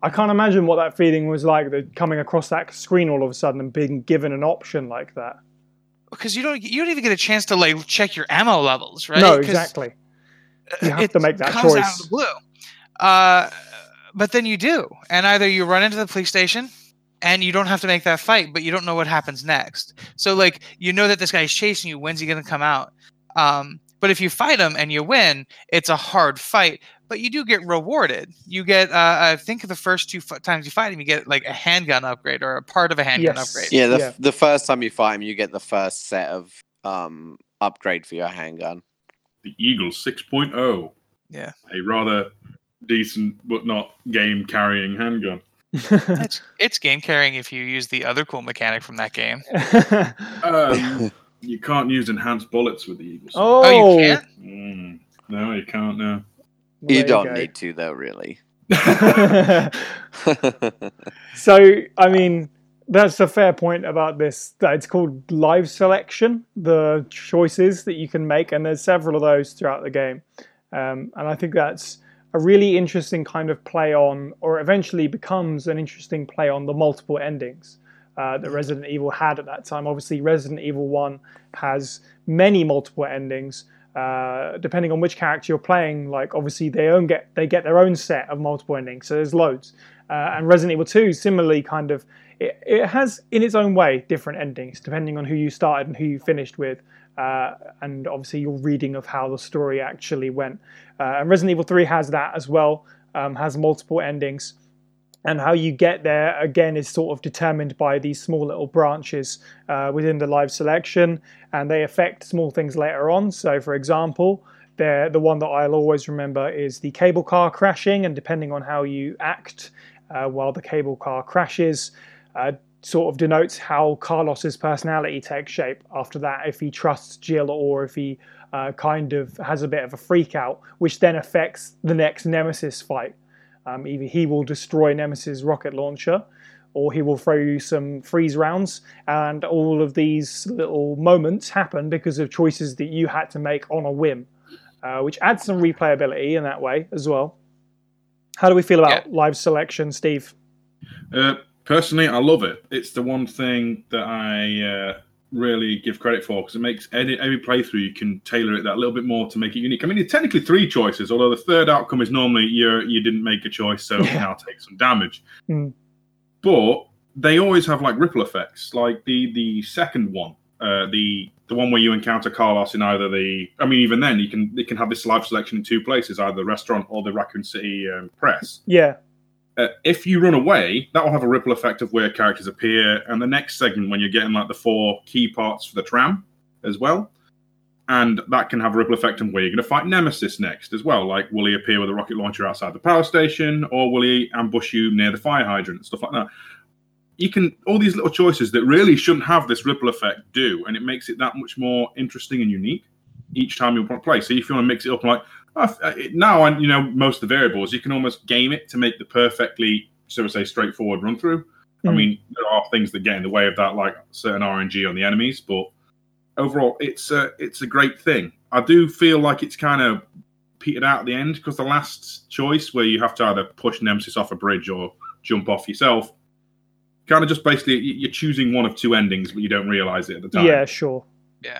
I can't imagine what that feeling was like. The, coming across that screen all of a sudden and being given an option like that. Because you don't you don't even get a chance to like check your ammo levels, right? No, exactly. You have to make that comes out of the blue. Uh, but then you do, and either you run into the police station and you don't have to make that fight, but you don't know what happens next. So like you know that this guy's chasing you. When's he going to come out? Um, but if you fight him and you win, it's a hard fight, but you do get rewarded. You get, uh, I think, the first two f- times you fight him, you get like a handgun upgrade or a part of a handgun Yes. upgrade. yeah, the, Yeah. the first time you fight him, you get the first set of um, upgrade for your handgun. The Eagle 6.0. Yeah. A rather decent but not game carrying handgun. It's it's game carrying if you use the other cool mechanic from that game. *laughs* Um, you can't use enhanced bullets with the Eagle. oh, Oh, you can't? Mm, no, you can't. No. there you don't go. need to, though, really. *laughs* so, I mean, that's a fair point about this. That it's called live selection, the choices that you can make, and there's several of those throughout the game. Um, and I think that's a really interesting kind of play on, or eventually becomes an interesting play on the multiple endings uh, that Resident Evil had at that time. Obviously, Resident Evil 1 has many multiple endings. Uh, depending on which character you're playing, like obviously they own get they get their own set of multiple endings, so there's loads. Uh, and Resident Evil 2 similarly kind of it, it has in its own way different endings depending on who you started and who you finished with, uh, and obviously your reading of how the story actually went. Uh, and Resident Evil 3 has that as well, um, has multiple endings. And how you get there again is sort of determined by these small little branches uh, within the live selection, and they affect small things later on. So, for example, the one that I'll always remember is the cable car crashing, and depending on how you act uh, while the cable car crashes, uh, sort of denotes how Carlos's personality takes shape after that. If he trusts Jill or if he uh, kind of has a bit of a freak out, which then affects the next Nemesis fight. Um, either he will destroy Nemesis' rocket launcher, or he will throw you some freeze rounds. And all of these little moments happen because of choices that you had to make on a whim, uh, which adds some replayability in that way as well. How do we feel about live selection, Steve? Uh, personally, I love it. It's the one thing that I uh, really give credit for because it makes every, every playthrough you can tailor it that little bit more to make it unique. I mean, it's technically three choices, although the third outcome is normally you you didn't make a choice, so Yeah. now take some damage. Mm. But they always have like ripple effects. Like the the second one, uh, the the one where you encounter Carlos in either the, I mean, even then you can you can have this live selection in two places, either the restaurant or the Raccoon City um, press Yeah. Uh, if you run away, that will have a ripple effect of where characters appear. And the next segment, when you're getting like the four key parts for the tram as well, and that can have a ripple effect on where you're going to fight Nemesis next as well. Like, will he appear with a rocket launcher outside the power station, or will he ambush you near the fire hydrant, and stuff like that. You can all these little choices that really shouldn't have this ripple effect do, and it makes it that much more interesting and unique each time you play. So if you want to mix it up, like now, and you know most of the variables, you can almost game it to make the perfectly, so to say, straightforward run through. I Mm. mean, there are things that get in the way of that, like certain RNG on the enemies, but overall, it's a it's a great thing. I do feel like it's kind of petered out at the end because the last choice, where you have to either push Nemesis off a bridge or jump off yourself, kind of just basically you're choosing one of two endings, but you don't realize it at the time. Yeah, sure. Yeah.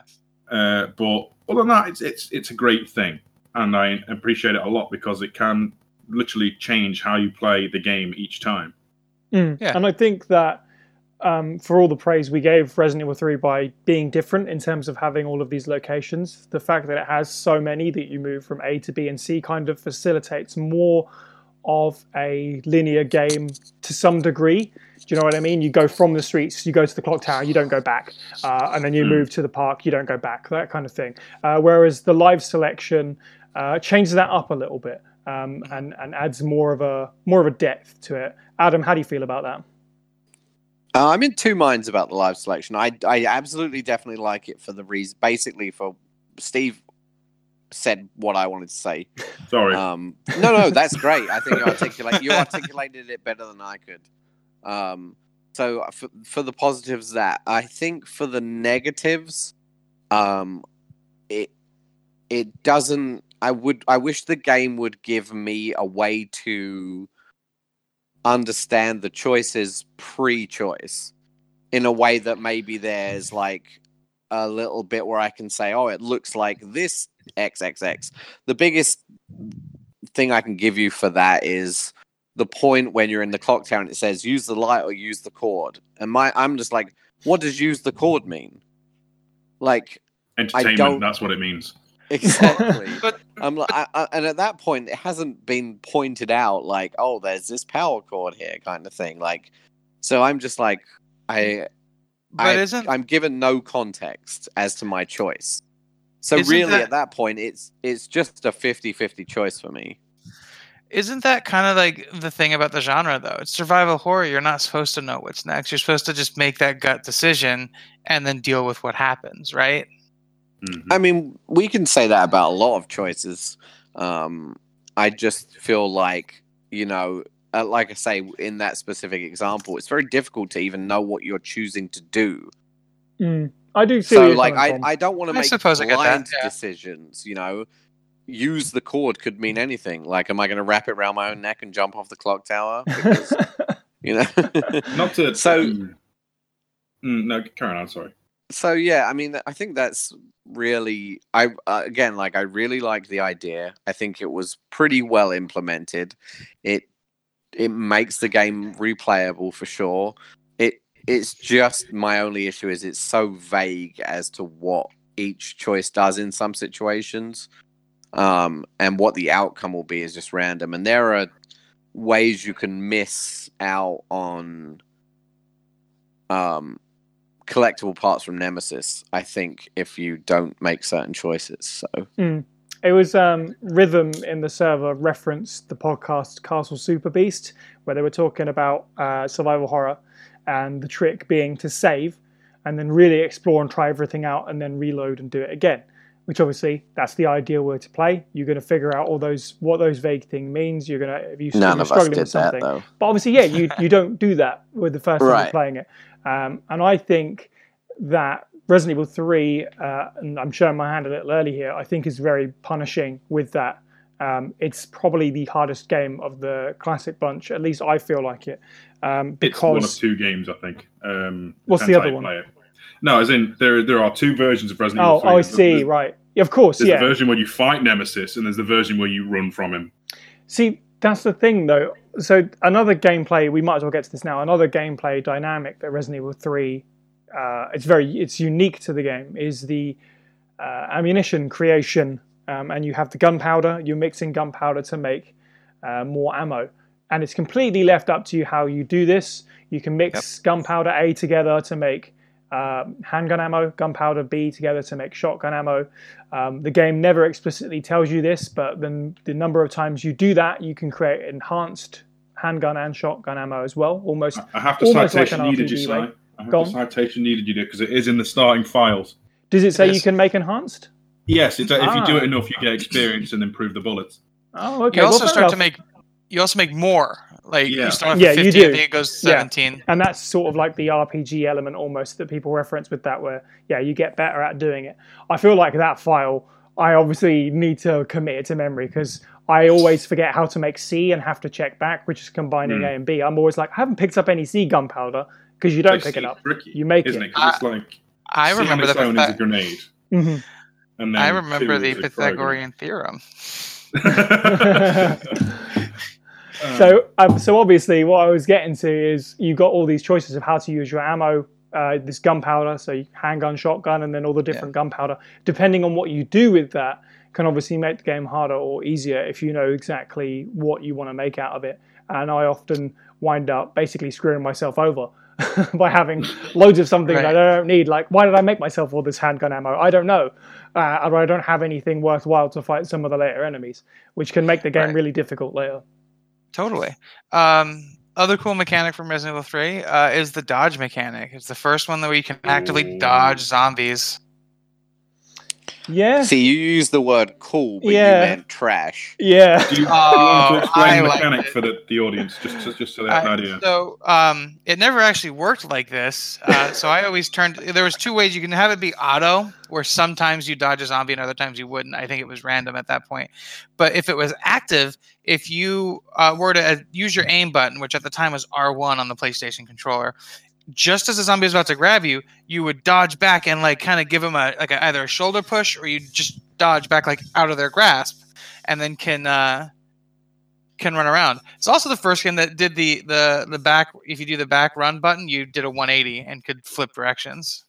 Uh, but other than that, it's it's it's a great thing, and I appreciate it a lot because it can literally change how you play the game each time. Mm. Yeah. And I think that um, for all the praise we gave Resident Evil 3 by being different in terms of having all of these locations, the fact that it has so many that you move from A to B and C kind of facilitates more of a linear game to some degree. Do you know what I mean? You go from the streets, you go to the clock tower, you don't go back, uh, and then you Mm. move to the park, you don't go back, that kind of thing. Uh, whereas the live selection uh, changes that up a little bit um, and and adds more of a more of a depth to it. Adam, how do you feel about that? Uh, I'm in two minds about the live selection. I I absolutely definitely like it for the reason, basically for Steve said what I wanted to say. *laughs* Sorry, Um, no, no, that's great. I think you articulate you articulated it better than I could. Um, so uh, for, for the positives, that I think for the negatives, um, it it doesn't. I would. I wish the game would give me a way to understand the choices pre-choice in a way that maybe there's like a little bit where I can say, "Oh, it looks like this XXX." The biggest thing I can give you for that is the point when you're in the clock tower and it says use the light or use the cord. And my I'm just like, what does use the cord mean? Like entertainment. don't- That's what it means. Exactly. *laughs* But I'm like, I, I, and at that point, it hasn't been pointed out like, oh, there's this power cord here, kind of thing. Like, so I'm just like, I, but I, isn't I'm given no context as to my choice. So really, that- at that point, it's it's just a 50-50 choice for me. Isn't that kind of like the thing about the genre, though? It's survival horror. You're not supposed to know what's next. You're supposed to just make that gut decision and then deal with what happens, right? Mhm. I mean, we can say that about a lot of choices. Um, I just feel like, you know, uh, like I say, in that specific example, it's very difficult to even know what you're choosing to do. Mm. I do see. So, like, I. I don't want to I make suppose I get that, blind yeah. decisions, you know. Use the cord could mean anything. Like, am I going to wrap it around my own neck and jump off the clock tower? Because, *laughs* you know. Not to So- Mm, no, carry on. I'm sorry. So yeah i mean i think that's really i uh, again like i really like the idea. I think it was pretty well implemented. It it makes the game replayable for sure. It it's just my only issue is it's so vague as to what each choice does in some situations um and what the outcome will be is just random. And there are ways you can miss out on um collectible parts from Nemesis, I think, if you don't make certain choices. So It was um, Rhythm in the server referenced the podcast Castle Super Beast, where they were talking about uh, survival horror and the trick being to save and then really explore and try everything out and then reload and do it again. Which obviously that's the ideal way to play. You're going to figure out all those what those vague thing means. You're going to if you none you're of us struggling did with that something. though. But obviously, yeah, you you don't do that with the first time you're playing it. Um, and I think that Resident Evil 3, uh, and I'm showing my hand a little early here, I think is very punishing with that Um, it's probably the hardest game of the classic bunch. At least I feel like it. Um, It's one of because two games, I think. Um, What's the other one? No, as in there there are two versions of Resident oh, Evil 3. oh, I see. There's, Right. Of course. there's yeah. the version where you fight Nemesis, and there's the version where you run from him. See, that's the thing though. So another gameplay, we might as well get to this now. Another gameplay dynamic that Resident Evil 3, uh, it's very, it's unique to the game, is the uh, ammunition creation. Um, and you have the gunpowder. You're mixing gunpowder to make uh, more ammo, and it's completely left up to you how you do this. You can mix gunpowder A together to make uh, handgun ammo, gunpowder B together to make shotgun ammo. Um, the game never explicitly tells you this, but then the number of times you do that, you can create enhanced handgun and shotgun ammo as well. Almost. I have the Almost like citation an needed you, RPG, Si. I have Go the citation needed you there because it is in the starting files. Does it say Yes. you can make enhanced? Yes, it's, if you do Ah. it enough, you get experience and improve the bullets. Oh, okay. you also fair start to make. You also make more. Like Yeah. you start off Yeah, at you do. I think it goes to Yeah. 17. and that's sort of like the RPG element almost that people reference with that, where yeah, you get better at doing it. I feel like that file, I obviously need to commit it to memory because I always forget how to make C and have to check back, which is combining Hmm. A and B. I'm always like, I haven't picked up any C gunpowder because you don't It's pick it up. tricky, You make isn't it. it? 'Cause it's like I C on remember the. own is a Pytha- grenade. Mhm. And then I remember the Pythagorean theorem. *laughs* So, um, so obviously, what I was getting to is you got all these choices of how to use your ammo, uh, this gunpowder, so handgun, shotgun, and then all the different gunpowder. Depending on what you do with that, can obviously make the game harder or easier if you know exactly what you want to make out of it. And I often wind up basically screwing myself over *laughs* by having *laughs* loads of something that I don't need. Like, why did I make myself all this handgun ammo? I don't know. Uh, or I don't have anything worthwhile to fight some of the later enemies, which can make the game Right. really difficult later. Totally. Um, other cool mechanic from Resident Evil 3 uh, is the dodge mechanic. It's the first one that where you can actively Ooh. dodge zombies. Yeah. See, you use the word cool, but Yeah. you meant trash. Yeah. Do you, do you Oh, want to explain the liked mechanic it. for the, the audience, just just, just so they have an idea? So um, it never actually worked like this. Uh, so I always turned. There was two ways you can have it be auto, where sometimes you dodge a zombie and other times you wouldn't. I think it was random at that point. But if it was active, if you uh, were to uh, use your aim button, which at the time was R1 on the PlayStation controller, just as the zombie is about to grab you, you would dodge back and like kind of give them a like a, either a shoulder push or you just dodge back like out of their grasp, and then can. Uh, can run around. It's also the first game that did the the the back. If you do the back run button, you did a 180 and could flip directions.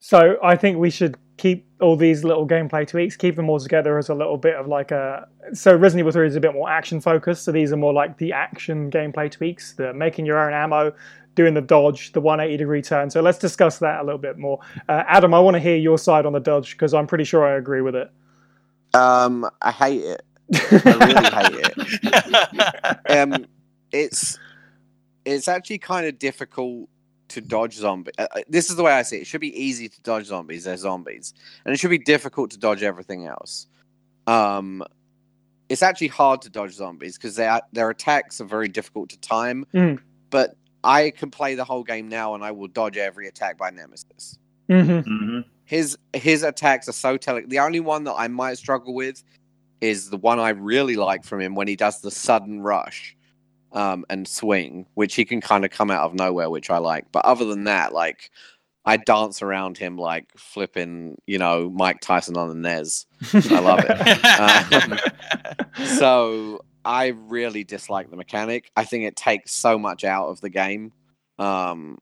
So I think we should keep all these little gameplay tweaks, keep them all together as a little bit of like a. So Resident Evil 3 is a bit more action focused. So these are more like the action gameplay tweaks, the making your own ammo, doing the dodge, the 180 degree turn. So let's discuss that a little bit more. Uh, Adam, I want to hear your side on the dodge because I'm pretty sure I agree with it. Um, I hate it. I really hate it. *laughs* Um, it's it's actually kind of difficult to dodge zombies. Uh, uh, this is the way I see it. It should be easy to dodge zombies. They're zombies, and it should be difficult to dodge everything else. Um, it's actually hard to dodge zombies because their their attacks are very difficult to time. Mm. But I can play the whole game now, and I will dodge every attack by Nemesis. hmm hmm His his attacks are so telling. The only one that I might struggle with is the one I really like from him when he does the sudden rush um, and swing, which he can kind of come out of nowhere, which I like. But other than that, like I dance around him like flipping, you know, Mike Tyson on the NES. I love it. *laughs* Um, so I really dislike the mechanic. I think it takes so much out of the game. Um,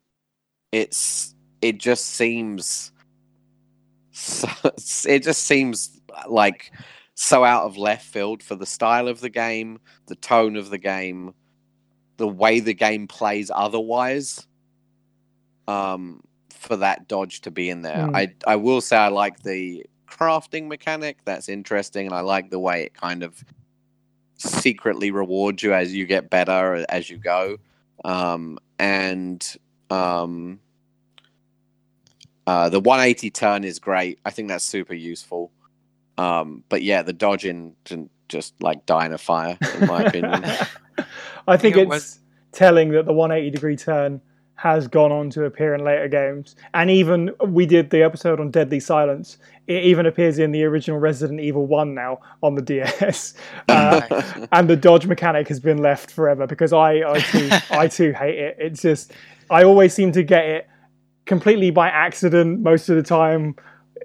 it's it just seems so, *laughs* it just seems like so out of left field for the style of the game, the tone of the game, the way the game plays otherwise. Um, for that dodge to be in there, Hmm. I I will say I like the crafting mechanic. That's interesting, and I like the way it kind of secretly rewards you as you get better as you go. Um, and um, uh, the 180 turn is great. I think that's super useful. Um, but yeah, the dodging can just like die in a fire, in my opinion. *laughs* I think it it's was- telling that the 180 degree turn has gone on to appear in later games. And even we did the episode on Deadly Silence. It even appears in the original Resident Evil 1 now on the *laughs* DS. Uh, and the dodge mechanic has been left forever because I, I, too, I *laughs* too hate it. It's just, I always seem to get it completely by accident most of the time.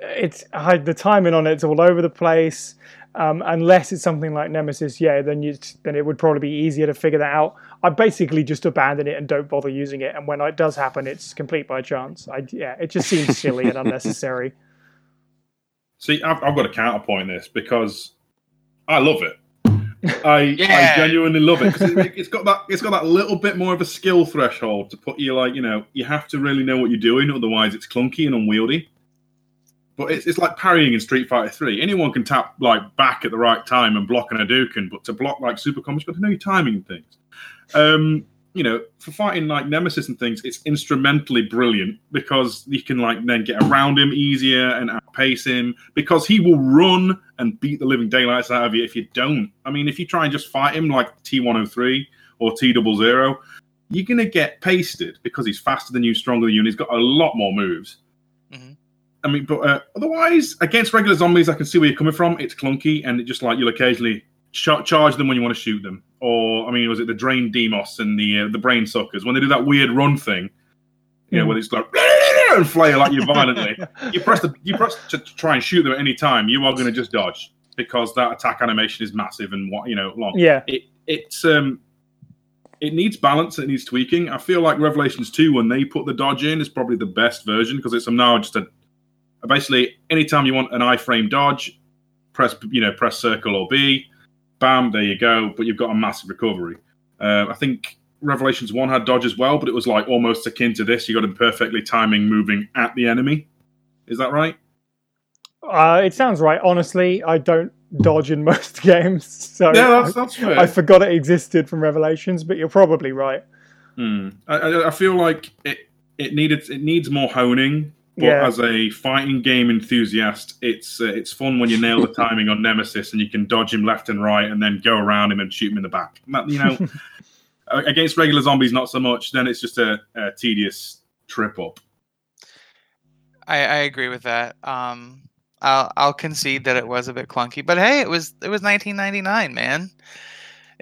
It's I, the timing on it's all over the place. Um, unless it's something like Nemesis, yeah, then you then it would probably be easier to figure that out. I basically just abandon it and don't bother using it. And when it does happen, it's complete by chance. I yeah, it just seems silly and *laughs* unnecessary. See, I've, I've got a counterpoint this because I love it. I, *laughs* Yeah. I genuinely love it because it, *laughs* it's got that it's got that little bit more of a skill threshold to put you like you know you have to really know what you're doing otherwise it's clunky and unwieldy. But it's, it's like parrying in Street Fighter Three. Anyone can tap like back at the right time and block an Hadouken, but to block like super combos, you've got to know your timing and things. Um, you know, for fighting like Nemesis and things, it's instrumentally brilliant because you can like then get around him easier and outpace him because he will run and beat the living daylights out of you if you don't. I mean, if you try and just fight him like T103 or T00, you're gonna get pasted because he's faster than you, stronger than you, and he's got a lot more moves. Mhm. I mean, but uh, otherwise, against regular zombies, I can see where you're coming from. It's clunky, and it just like you'll occasionally ch- charge them when you want to shoot them. Or I mean, was it the Drain Deimos and the uh, the Brain Suckers when they do that weird run thing? You know, Mm. when it's like *laughs* and flail at you violently. *laughs* you press the you press to, to try and shoot them at any time. You are going to just dodge because that attack animation is massive and what you know long. Yeah, It it's um it needs balance. It needs tweaking. I feel like Revelations two when they put the dodge in is probably the best version because it's now just a basically anytime you want an iframe dodge, press you know press circle or B, bam, there you go. But you've got a massive recovery. Uh, I think Revelations one had dodge as well, but it was like almost akin to this. You got be perfectly timing moving at the enemy. Is that right? uh, it sounds right. Honestly, I don't dodge in *laughs* most games, so Yeah, that's that's fair. I forgot it existed from Revelations. But you're probably right. Hmm. I, I, I feel like it it needed it needs more honing. But Yeah. as a fighting game enthusiast, it's uh, it's fun when you nail the timing on Nemesis and you can dodge him left and right and then go around him and shoot him in the back. You know, *laughs* against regular zombies, not so much. Then it's just a, a tedious trip up. I, I agree with that. Um, I'll I'll concede that it was a bit clunky, but hey, it was it was 1999, man.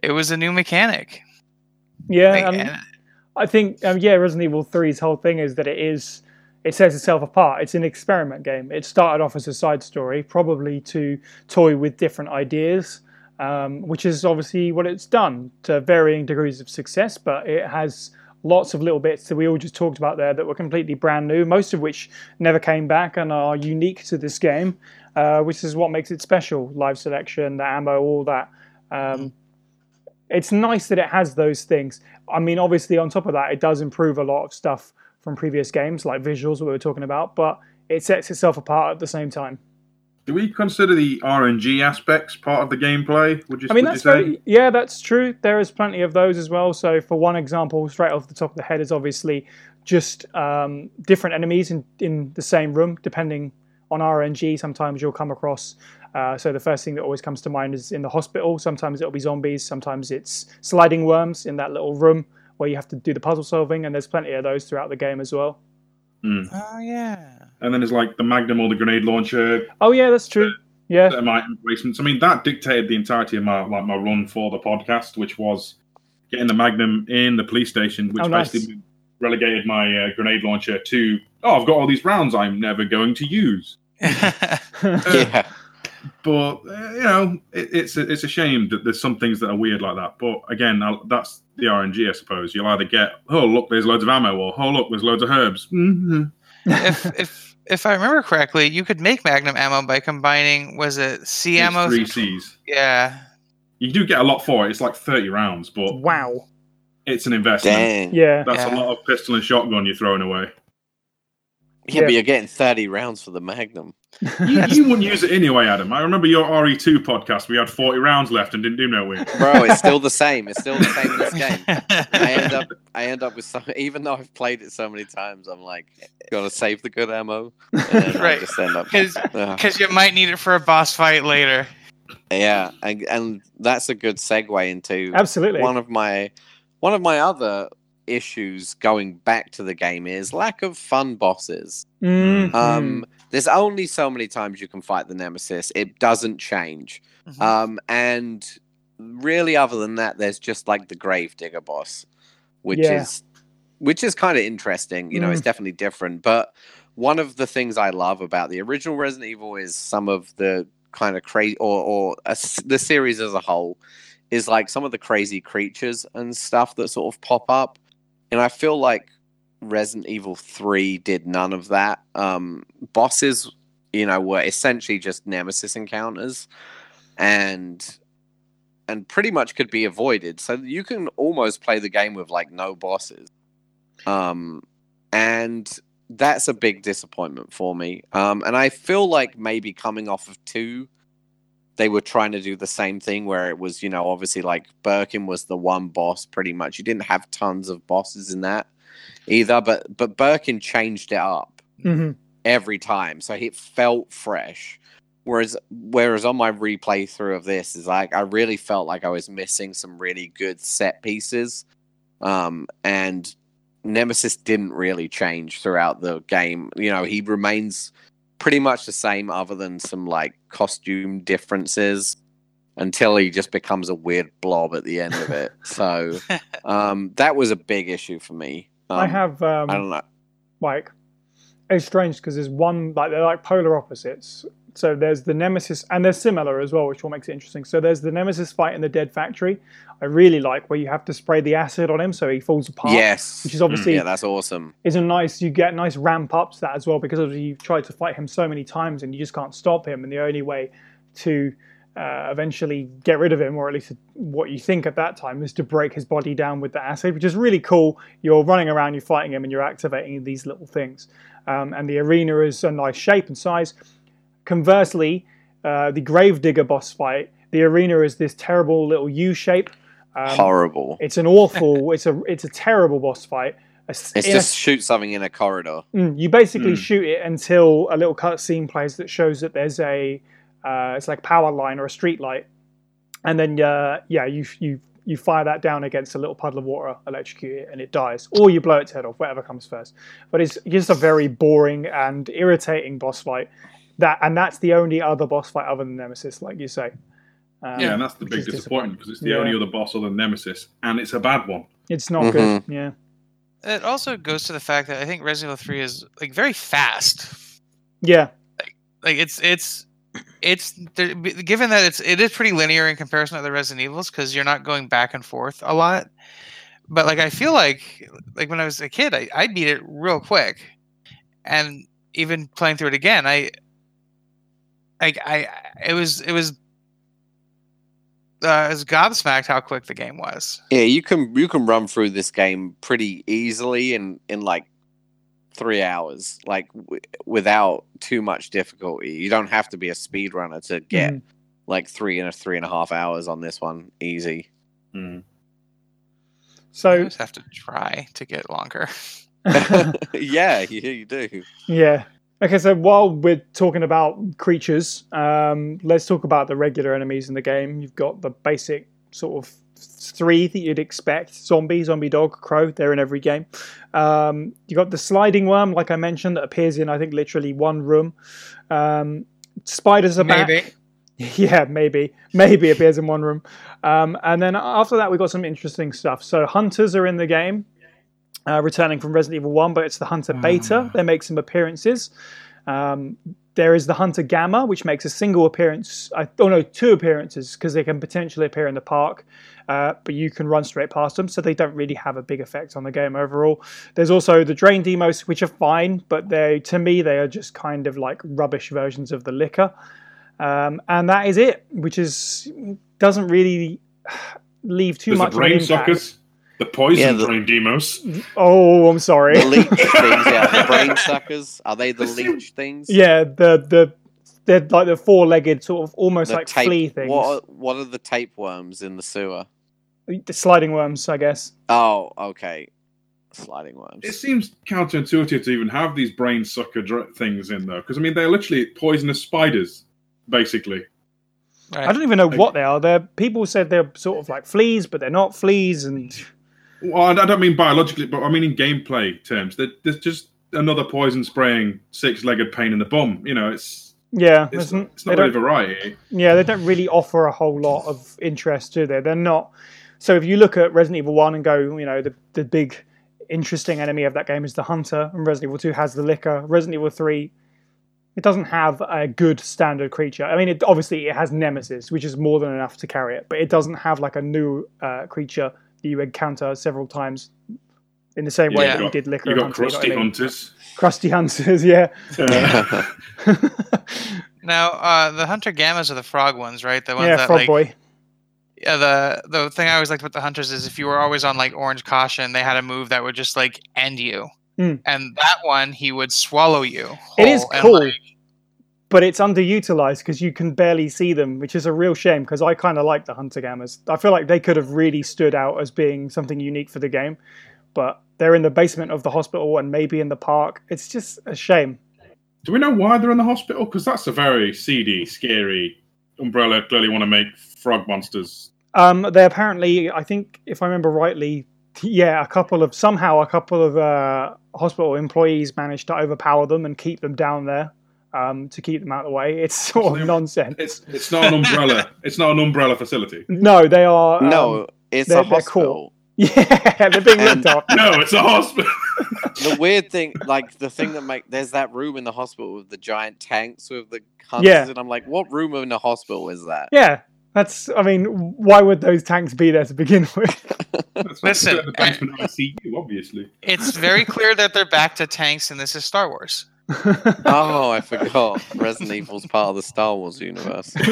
It was a new mechanic. Yeah, Like, um, and- I think um, yeah, Resident Evil 3's whole thing is that it is it sets itself apart. It's an experiment game. It started off as a side story, probably to toy with different ideas, um, which is obviously what it's done to varying degrees of success. But it has lots of little bits that we all just talked about there that were completely brand new, most of which never came back and are unique to this game, uh, which is what makes it special. Live selection, the ammo, all that. Um, it's nice that it has those things. I mean, obviously, on top of that, it does improve a lot of stuff from previous games, like visuals, what we were talking about, but it sets itself apart at the same time. Do we consider the RNG aspects part of the gameplay? Would you? I mean, that's very, yeah, that's true. There is plenty of those as well. So, for one example, straight off the top of the head is obviously just um, different enemies in, in the same room, depending on RNG. Sometimes you'll come across. Uh, so the first thing that always comes to mind is in the hospital. Sometimes it'll be zombies. Sometimes it's sliding worms in that little room where you have to do the puzzle solving. And there's plenty of those throughout the game as well. oh yeah. And then there's like the Magnum or the grenade launcher, Oh yeah, that's true. Yeah, certain item placements. I mean, that dictated the entirety of my like my run for the podcast, which was getting the Magnum in the police station, which Oh, nice. basically relegated my uh, grenade launcher to oh, I've got all these rounds I'm never going to use. *laughs* *laughs* Uh, yeah. But uh, you know, it, it's a, it's a shame that there's some things that are weird like that. But again, I'll, that's the RNG, I suppose. You'll either get oh look, there's loads of ammo, or oh look, there's loads of herbs. hmm if *laughs* if if I remember correctly, you could make magnum ammo by combining was it C ammo? three C's. Yeah. You do get a lot for it. It's like 30 rounds, but wow. it's an investment. Dang. Yeah, That's Yeah. a lot of pistol and shotgun you're throwing away. Yeah, Yeah. but you're getting 30 rounds for the Magnum. *laughs* You, you wouldn't use it anyway, Adam. I remember your RE2 podcast. We had 40 rounds left and didn't do no win. Bro, it's still the same. It's still the same in this game. I end up *laughs* I end up with some even though I've played it so many times, I'm like, gotta save the good ammo. And then I Right. just up Because Ugh. *laughs* because you might need it for a boss fight later. Yeah, and, and that's a good segue into absolutely. one of my one of my other issues going back to the game is lack of fun bosses. Mhm. Um, there's only so many times you can fight the nemesis. It doesn't change. Mhm. Um, and really, other than that, there's just like the Gravedigger boss, which Yeah. is which is kind of interesting. You know, it's definitely different. But one of the things I love about the original Resident Evil is some of the kind of crazy, or or a s the series as a whole, is like some of the crazy creatures and stuff that sort of pop up. And I feel like Resident Evil 3 did none of that. Um, bosses, you know, were essentially just nemesis encounters and and pretty much could be avoided. So you can almost play the game with like no bosses. Um and that's a big disappointment for me. Um and I feel like maybe coming off of 2 they were trying to do the same thing where it was, you know, obviously like Birkin was the one boss pretty much. You didn't have tons of bosses in that either, but but Birkin changed it up Mhm. every time, so it felt fresh. Whereas whereas on my replay through of this is like I really felt like I was missing some really good set pieces. Um and Nemesis didn't really change throughout the game. You know, he remains pretty much the same other than some like costume differences until he just becomes a weird blob at the end of it. *laughs* so um that was a big issue for me. Um, I have um, I don't know. like it's strange because there's one like they're like polar opposites. So there's the Nemesis, and they're similar as well, which what makes it interesting. So there's the Nemesis fight in the Dead Factory. I really like where you have to spray the acid on him so he falls apart. Yes. which is obviously yeah, that's awesome. is a nice. You get nice ramp up to that as well because obviously you've tried to fight him so many times and you just can't stop him. And the only way to uh, eventually get rid of him, or at least what you think at that time, is to break his body down with the acid, which is really cool. You're running around, you're fighting him, and you're activating these little things. Um, and the arena is a nice shape and size. Conversely, uh, the Gravedigger boss fight, the arena is this terrible little U shape. Um, Horrible. It's an awful. *laughs* it's a it's a terrible boss fight. A It's a just shoot something in a corridor. Mm, you basically Mm. shoot it until a little cutscene plays that shows that there's a uh, it's like power line or a street light, and then uh, yeah, you you you fire that down against a little puddle of water, electrocute it, and it dies, or you blow its head off, whatever comes first. But it's just a very boring and irritating boss fight. That and that's the only other boss fight other than Nemesis, like you say. Um, Yeah, and that's the which big disappointment because it's the Yeah. only other boss other than Nemesis, and it's a bad one. It's not Mhm. good. Yeah. It also goes to the fact that I think Resident Evil 3 is like very fast. Yeah. Like it's it's it's there- given that it's it is pretty linear in comparison to the Resident Evils because you're not going back and forth a lot. But like I feel like like when I was a kid, I, I beat it real quick, and even playing through it again, I like I it was it was uh, I was gobsmacked how quick the game was. Yeah, you can you can run through this game pretty easily in in like three hours, like w- without too much difficulty. You don't have to be a speedrunner to get Mhm. like three and a three and a half hours on this one easy. Mm. I So just have to try to get longer. *laughs* *laughs* yeah, *laughs* you, you do. Yeah. Okay, so while we're talking about creatures, um, let's talk about the regular enemies in the game. You've got the basic sort of three that you'd expect zombie, zombie dog, crow, they're in every game. Um, you got the sliding worm, like I mentioned, that appears in, I think, literally one room. Um, spiders are back. Maybe. *laughs* Yeah, maybe. Maybe appears in one room. Um, and then after that, we got some interesting stuff. So, hunters are in the game, uh, returning from Resident Evil 1, but it's the Hunter Beta. They make some appearances. Um, there is the Hunter Gamma, which makes a single appearance. I, oh, no, two appearances, because they can potentially appear in the park, uh, but you can run straight past them, so they don't really have a big effect on the game overall. There's also the Drain Deimos, which are fine, but they, to me, they are just kind of like rubbish versions of the Licker. Um, and that is it, which is doesn't really *sighs* leave too There's much an brain. Suckers, the poison Yeah, the- brain demos. Oh, I'm sorry. The leech *laughs* things, yeah, the brain suckers. Are they the The leech things? yeah, the the they're like the four-legged sort of almost The like tape. flea things. What are, what are the tapeworms in the sewer? The sliding worms, I guess. Oh, okay. Sliding worms. It seems counterintuitive to even have these brain sucker dr- things in though, because I mean they're literally poisonous spiders, basically. I don't even know what they are. They're people said they're sort of like fleas, but they're not fleas, and Well, I don't mean biologically, but I mean in gameplay terms. There- There's just another poison spraying six-legged pain in the bum. You know, it's Yeah, it's, it's not really variety. Yeah, they don't really offer a whole lot of interest, do they? They're not. So if you look at Resident Evil One and go, you know, the the big interesting enemy of that game is the Hunter, and Resident Evil Two has the Licker. Resident Evil Three, it doesn't have a good standard creature. I mean, it obviously it has Nemesis, which is more than enough to carry it, but it doesn't have like a new uh, creature you encounter several times in the same way Yeah. that you did Licker. You and got Hunter, know I crusty mean? hunters. Crusty Hunters, yeah. Uh, *laughs* Now, uh, the Hunter Gammas are the frog ones, right? The ones yeah, that Frog like Boy. yeah, the the thing I always liked about the hunters is if you were always on like orange caution, they had a move that would just like end you. Hmm. And that one, he would swallow you. It is whole, and, cool. like, but it's underutilized because you can barely see them, which is a real shame because I kind of like the Hunter Gammas. I feel like they could have really stood out as being something unique for the game, but they're in the basement of the hospital and maybe in the park. It's just a shame. do we know why they're in the hospital? Because that's a very seedy, scary. Umbrella clearly want to make frog monsters. Um, they apparently, I think, if I remember rightly, yeah, a couple of somehow a couple of uh, hospital employees managed to overpower them and keep them down there um, to keep them out of the way. It's sort of nonsense. It's it's not an umbrella. it's not an umbrella facility. No, they are. um, no, it's they're- a they're cool. hospital. *laughs* Yeah, they're being And- looked after. No, it's a hospital. *laughs* the weird thing, like the thing that make there's that room in the hospital with the giant tanks with the hunters, Yeah. and I'm like, what room in the hospital is that? Yeah, that's. I mean, why would those tanks be there to begin with? *laughs* Listen, the basement of ICU, obviously. it's very clear that they're back to tanks, and this is Star Wars. Oh, I forgot. Resident Evil's part of the Star Wars universe. *laughs*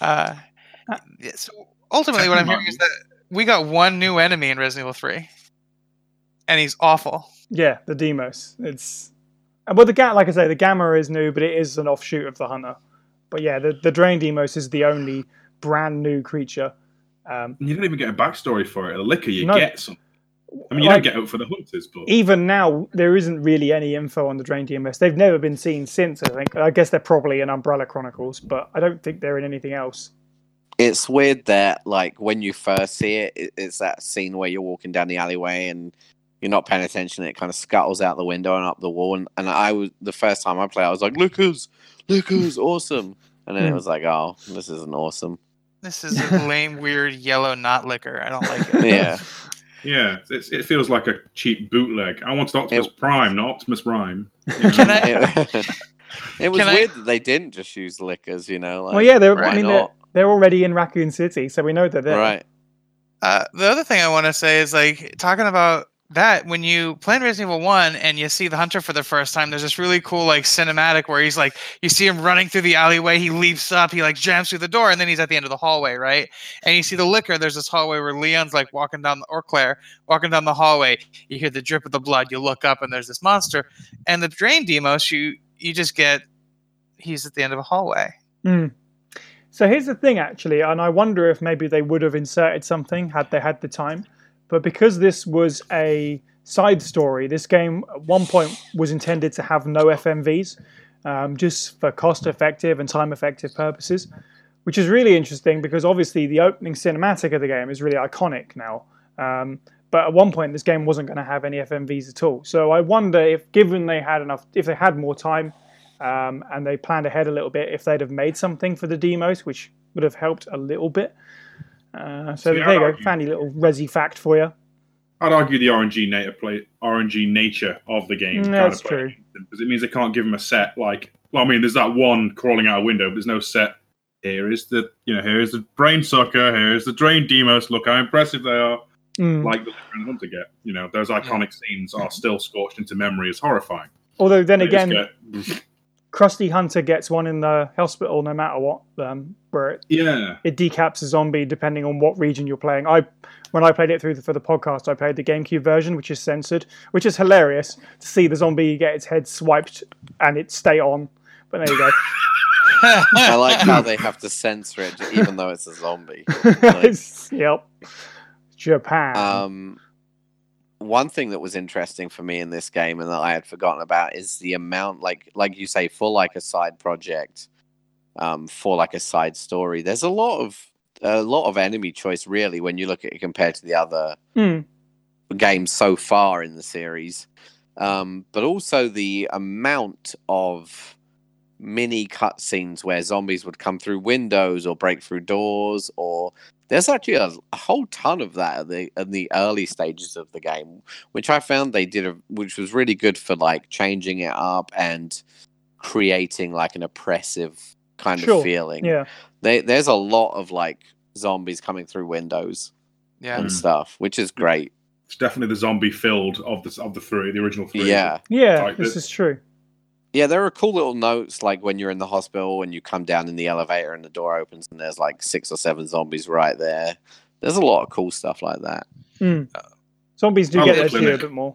Uh, so ultimately, what I'm hearing is that we got one new enemy in Resident Evil 3, and he's awful. yeah, the Deimos. It's well, the ga- like I say, the Gamma is new, but it is an offshoot of the Hunter. But yeah, the the Drain Deimos is the only brand new creature. Um, You don't even get a backstory for it. A licker, you No. get some. I mean, you like, don't get out for the hunters, but even now, there isn't really any info on the Drain Deimos. They've never been seen since. I think. I guess they're probably in Umbrella Chronicles, but I don't think they're in anything else. It's weird that, like, when you first see it, it, it's that scene where you're walking down the alleyway and you're not paying attention. It kind of scuttles out the window and up the wall. And, and I was the first time I played, I was like, "Lickers, lickers, *laughs* awesome!" And then it Hmm. was like, "Oh, this isn't awesome." This is a lame, weird yellow not licker. I don't like it. *laughs* Yeah, *laughs* yeah, it's, it feels like a cheap bootleg. I wanted Optimus It- Prime, not Optimus Rhyme. You know? Can I- it, *laughs* it was Can I- weird that they didn't just use lickers. You know, like, well, yeah, they're. why I mean, they're, not? they're already in Raccoon City, so we know they're there. right. Uh, the other thing I want to say is like talking about that when you play Resident Evil One and you see the hunter for the first time, there's this really cool like cinematic where he's like you see him running through the alleyway, he leaps up, he like jams through the door, and then he's at the end of the hallway, right? And you see the licker. There's this hallway where Leon's like walking down, or Claire walking down the hallway. You hear the drip of the blood. You look up and there's this monster. And the Drain Deimos, you you just get he's at the end of a hallway. Mm. So here's the thing, actually, and I wonder if maybe they would have inserted something had they had the time. But because this was a side story, this game at one point was intended to have no FMVs, um, just for cost effective and time effective purposes, which is really interesting because obviously the opening cinematic of the game is really iconic now. Um, but at one point, this game wasn't going to have any FMVs at all. So I wonder if, given they had enough, if they had more time, um, and they planned ahead a little bit if they'd have made something for the Deimos, which would have helped a little bit. Uh, so See, there I'd you go, argue- fancy little resi fact for you. I'd argue the RNG native play RNG nature of the game. Mm, that's true. because it means they can't give them a set like. Well, I mean, there's that one crawling out a window, but there's no set. Here is the you know here is the brain sucker. Here is the drain Deimos. Look how impressive they are. Mm. Like the Licker and Hunter get. You know those iconic scenes are still scorched into memory as horrifying. Although then They again, get- *laughs* Krusty Hunter gets one in the hospital no matter what, um, where it, yeah, it decaps a zombie depending on what region you're playing. I when I played it through the, for the podcast, I played the GameCube version, which is censored, which is hilarious to see the zombie get its head swiped and it stay on. But there you go. *laughs* I like how they have to censor it, even though it's a zombie. *laughs* Like- It's- yep. Japan. Um, one thing that was interesting for me in this game and that I had forgotten about is the amount, like like you say, for like a side project, um, for like a side story. There's a lot of a lot of enemy choice really when you look at it compared to the other Hmm. games so far in the series. Um, but also the amount of mini cutscenes where zombies would come through windows or break through doors, or there's actually a, a whole ton of that at the in the early stages of the game, which I found they did, a, which was really good for like changing it up and creating like an oppressive kind Sure, of feeling. Yeah. They, there's a lot of like zombies coming through windows Yeah. and hmm. stuff, which is great. It's definitely the zombie filled of the of the three, the original three. Yeah. Yeah, Like this the- is true. Yeah, there are cool little notes like when you're in the hospital and you come down in the elevator and the door opens and there's like six or seven zombies right there. There's a lot of cool stuff like that. Mm. Zombies do get the there a bit more.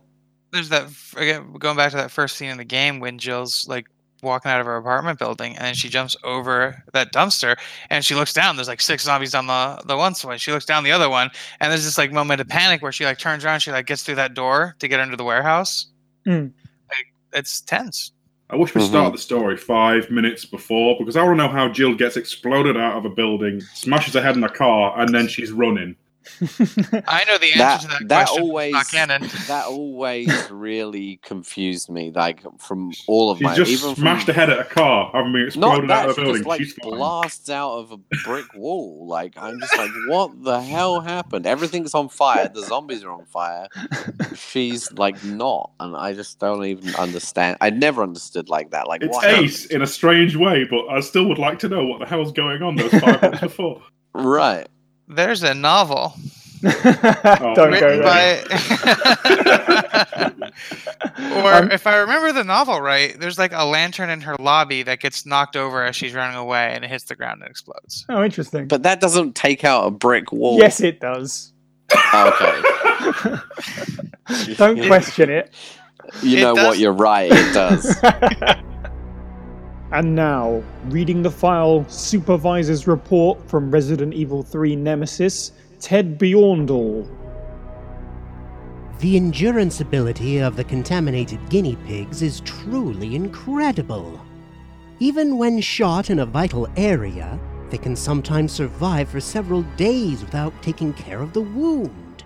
There's that again going back to that first scene in the game when Jill's like walking out of her apartment building and she jumps over that dumpster and she looks down. There's like six zombies on the the one side. She looks down the other one and there's this like moment of panic where she like turns around. She like gets through that door to get into the warehouse. Mm. Like it's tense. I wish we Mhm. started the story five minutes before because I want to know how Jill gets exploded out of a building, smashes her head in a car, and then she's running. I know the answer That to that, that question. always Not canon. *laughs* that always really confused me. Like from all of She's my just even smashed from, her head at a car, having been not exploded that out of she a building. just like she's fine. blasts out of a brick wall. Like I'm just like, what the hell happened? Everything's on fire. The zombies are on fire. She's like not, and I just don't even understand. I never understood like that. Like It's what ace in a strange way, but I still would like to know what the hell's going on those five minutes *laughs* before. right? There's a novel *laughs* Don't go written there. by. *laughs* or Um, if I remember the novel right, there's like a lantern in her lobby that gets knocked over as she's running away, and it hits the ground and explodes. Oh, interesting. But that doesn't take out a brick wall. Yes, it does. Okay. *laughs* Don't question it. You It know does- what? You're right. It does. And now, reading the file supervisor's report from Resident Evil 3 Nemesis, Ted Bjorndal. The endurance ability of the contaminated guinea pigs is truly incredible. Even when shot in a vital area, they can sometimes survive for several days without taking care of the wound.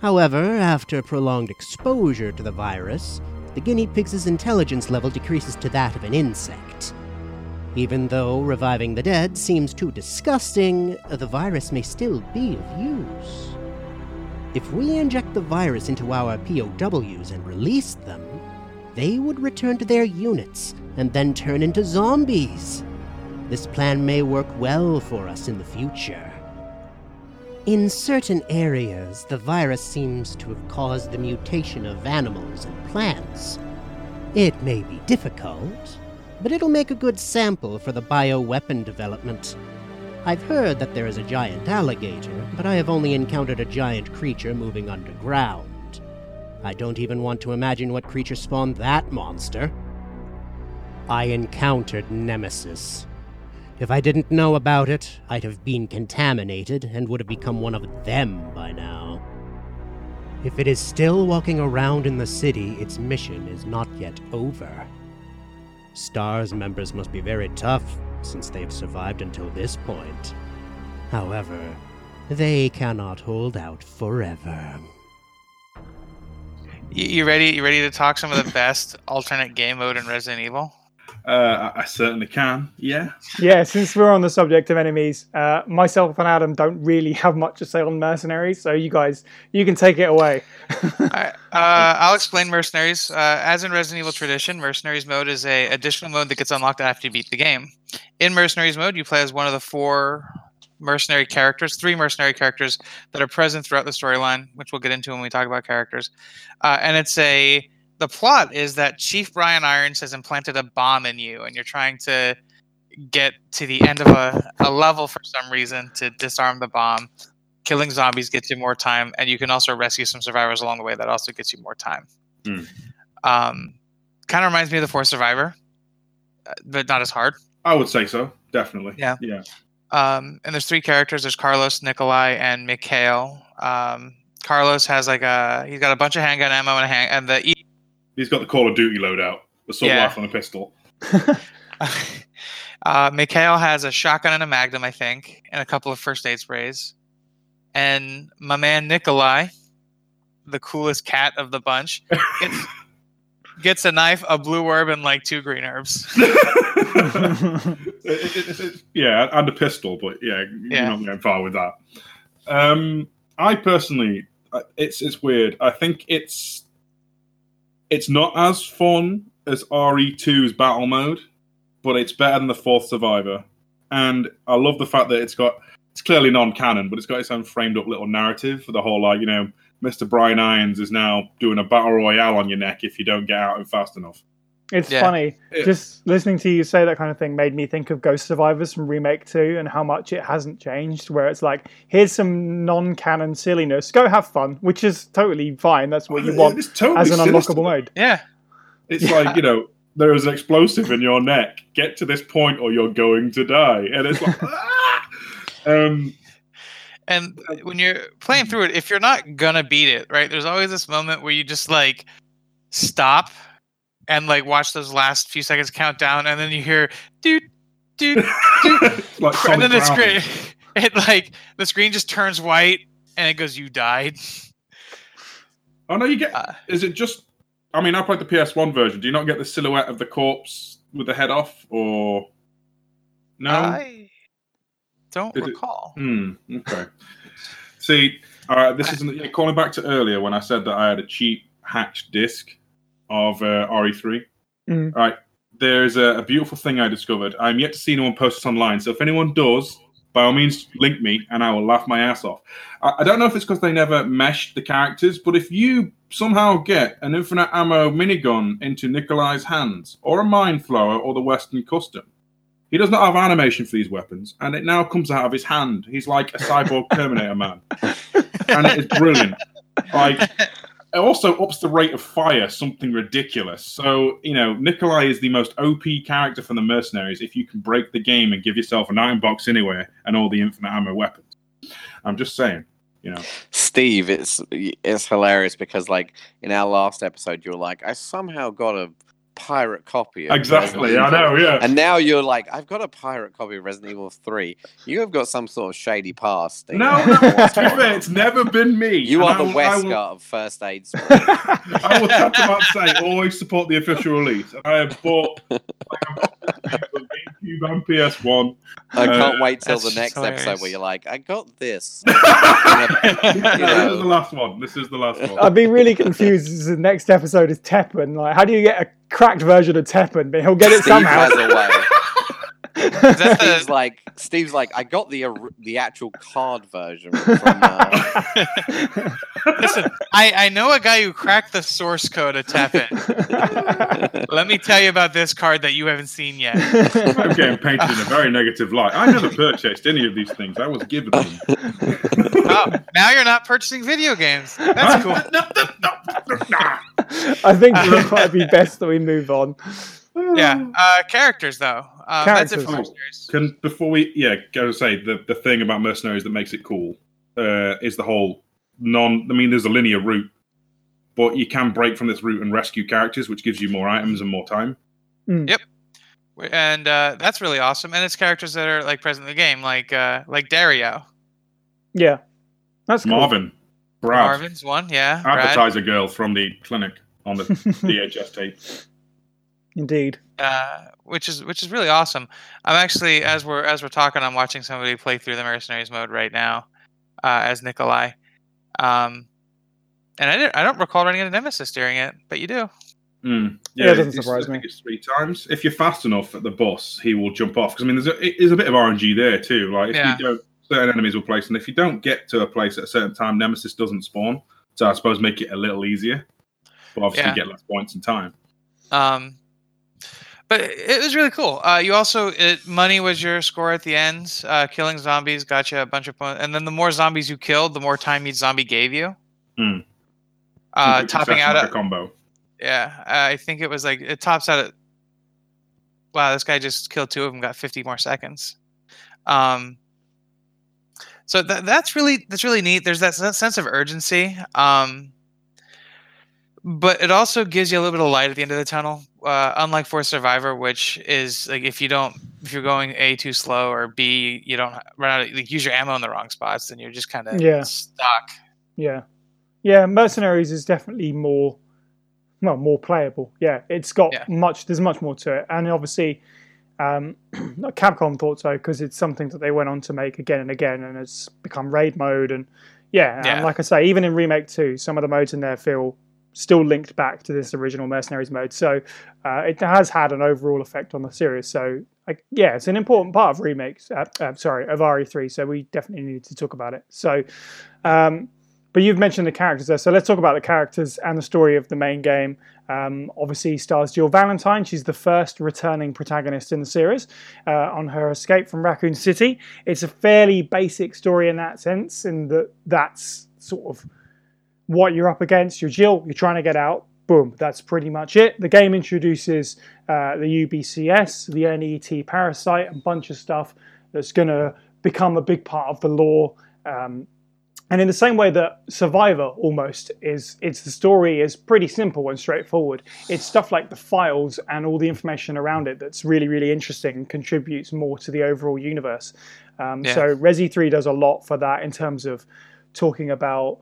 However, after prolonged exposure to the virus, the guinea pig's intelligence level decreases to that of an insect. Even though reviving the dead seems too disgusting, the virus may still be of use. If we inject the virus into our POWs and release them, they would return to their units and then turn into zombies. This plan may work well for us in the future. In certain areas, the virus seems to have caused the mutation of animals and plants. It may be difficult, but it'll make a good sample for the bioweapon development. I've heard that there is a giant alligator, but I have only encountered a giant creature moving underground. I don't even want to imagine what creature spawned that monster. I encountered Nemesis. If I didn't know about it, I'd have been contaminated and would have become one of them by now. If it is still walking around in the city, its mission is not yet over. STARS members must be very tough, since they've survived until this point. However, they cannot hold out forever. You, you ready? You ready to talk some of the *laughs* best alternate game mode in Resident Evil? Uh, I, I certainly can. Yeah. Yeah, since we're on the subject of enemies, uh, myself and Adam don't really have much to say on mercenaries, so you guys, you can take it away. *laughs* I, uh, I'll explain mercenaries. Uh, as in Resident Evil tradition, mercenaries mode is a additional mode that gets unlocked after you beat the game. In mercenaries mode, you play as one of the four mercenary characters, three mercenary characters that are present throughout the storyline, which we'll get into when we talk about characters. Uh, and it's a the plot is that Chief Brian Irons has implanted a bomb in you, and you're trying to get to the end of a, a level for some reason to disarm the bomb. Killing zombies gets you more time, and you can also rescue some survivors along the way. That also gets you more time. Hmm. Um, kind of reminds me of the Fourth Survivor, uh, but not as hard. I would say so. Definitely. Yeah. Yeah. Um, and there's three characters. There's Carlos, Nikolai, and Mikhail. Um, Carlos has like a he's got a bunch of handgun ammo and a hand and the He's got the Call of Duty loadout, the assault Yeah. rifle and a pistol. *laughs* Uh, Mikhail has a shotgun and a magnum, I think, and a couple of first aid sprays. And my man Nikolai, the coolest cat of the bunch, gets, *laughs* gets a knife, a blue herb, and like two green herbs. *laughs* It- it- it- yeah, and a pistol, but yeah, Yeah. you're not going far with that. Um, I personally, uh, it's it's weird. I think it's it's not as fun as RE2's battle mode, but it's better than the fourth Survivor. And I love the fact that it's got it's clearly non-canon, but it's got its own framed up little narrative for the whole like you know. Mr. Brian Irons is now doing a battle royale on your neck if you don't get out and fast enough. It's Yeah. funny. Yeah. Just listening to you say that kind of thing made me think of Ghost Survivors from Remake 2 and how much it hasn't changed. Where it's like, here's some non canon silliness, go have fun, which is totally fine. That's what you want It's totally as an sinister. unlockable mode. yeah. It's Yeah. like, you know, there is an explosive in your neck. Get to this point or you're going to die. And it's like, *laughs* ah! um, And when you're playing through it, if you're not gonna beat it, right, there's always this moment where you just like stop and like watch those last few seconds count down, and then you hear dude, dude, *laughs* it's like and then the screen, *laughs* it like the screen just turns white and it goes, "You died." Oh, no, you get. Uh, Is it just. I mean, I played the PS1 version. Do you not get the silhouette of the corpse with the head off? Or. No? I don't it- recall. Hmm. Okay. See, all right. This isn't yeah, calling back to earlier when I said that I had a cheap hacked disc of uh, RE3. Mm. All right. There's a, a beautiful thing I discovered. I'm yet to see anyone post this online. So if anyone does, by all means, link me and I will laugh my ass off. I, I don't know if it's because they never meshed the characters, but if you somehow get an infinite ammo minigun into Nikolai's hands, or a mine thrower, or the Western Custom, he does not have animation for these weapons, and it now comes out of his hand. He's like a cyborg *laughs* Terminator man, and it is brilliant. Like, also ups the rate of fire something ridiculous. So, you know, Nikolai is the most OP character from the mercenaries if you can break the game and give yourself an item box anywhere and all the infinite ammo weapons. I'm just saying, you know. Steve, it's it's hilarious because like in our last episode, you were like, I somehow got a pirate copy. Of Exactly, I know, yeah. And now you're like, I've got a pirate copy of Resident Evil Three. You have got some sort of shady past. No, no, to be *laughs* fair, it's never been me. You And are I the will- I will- Wesker of first aid. *laughs* I will touch about to say always support the official release. I have bought like, I've got the GameCube and PS1. I can't Uh, wait till the next hilarious. episode where you're like, I got this. *laughs* this know. is the last one. This is the last one. I'd be really confused. as The next episode is Teppen. Like, how do you get a cracked version of Teppen? But he'll get it Steve somehow. Has a way. Is that *laughs* Steve's like, Steve's like, I got the or- the actual card version from. Uh, *laughs* listen, I, I know a guy who cracked the source code of Teppen. *laughs* Let me tell you about this card that you haven't seen yet. I'm getting painted in a very negative light. I never purchased any of these things. I was given them. Oh, now you're not purchasing video games. That's cool. I think it might be best that we move on. Yeah. *sighs* Uh, characters though. Um, That's it for Characters. mercenaries. Can before we yeah go to say the the thing about mercenaries that makes it cool uh, is the whole non. I mean, there's a linear route, but you can break from this route and rescue characters, which gives you more items and more time. Yep. And uh, that's really awesome. And it's characters that are like present in the game, like uh, like Dario. Yeah, that's cool. Marvin, Brad, Marvin's one, yeah. Brad. advertiser girl from the clinic on the *laughs* VHS tape. Indeed. uh, which is which is really awesome. I'm actually as we're as we're talking, I'm watching somebody play through the mercenaries mode right now uh, as Nikolai. Um, and I, didn't, I don't recall running into Nemesis during it, but you do. Mm. Yeah, it doesn't surprise me. It's three times. If you're fast enough at the boss, he will jump off. Because I mean, there's a, it is a bit of RNG there too. Like if Yeah. you don't, certain enemies will place, and if you don't get to a place at a certain time, Nemesis doesn't spawn. So I suppose make it a little easier, but obviously Yeah. get less points in time. Um, but it was really cool. Uh, you also it, money was your score at the end. Uh, killing zombies got you a bunch of points, and then the more zombies you killed, the more time each zombie gave you. Hmm. Uh, topping out at a combo. Yeah, I think it was like it tops out at. Wow, this guy just killed two of them. Got fifty more seconds. Um. So that that's really that's really neat. There's that sen- sense of urgency. Um. But it also gives you a little bit of light at the end of the tunnel. Uh, unlike for Survivor, which is like if you don't if you're going A too slow or B you don't run out of, like use your ammo in the wrong spots, then you're just kind of Yeah. stuck. Yeah, yeah. Mercenaries is definitely more, well, more playable. Yeah, it's got Yeah. much. There's much more to it, and obviously, um, *clears throat* Capcom thought so because it's something that they went on to make again and again, and it's become raid mode. And yeah, Yeah. and like I say, even in remake two, some of the modes in there feel still linked back to this original Mercenaries mode. So uh, it has had an overall effect on the series. So like, yeah, it's an important part of remakes. Uh, uh, sorry, of RE3. So we definitely need to talk about it. So. Um, but you've mentioned the characters there, so let's talk about the characters and the story of the main game. Um, obviously, stars Jill Valentine. She's the first returning protagonist in the series uh, on her escape from Raccoon City. It's a fairly basic story in that sense, in that that's sort of what you're up against. You're Jill. You're trying to get out. Boom. That's pretty much it. The game introduces uh, the UBCS, the NET parasite, and a bunch of stuff that's going to become a big part of the lore. Um, and in the same way that Survivor almost is, it's the story is pretty simple and straightforward. It's stuff like the files and all the information around it that's really, really interesting and contributes more to the overall universe. Um, Yeah. So Resi 3 does a lot for that in terms of talking about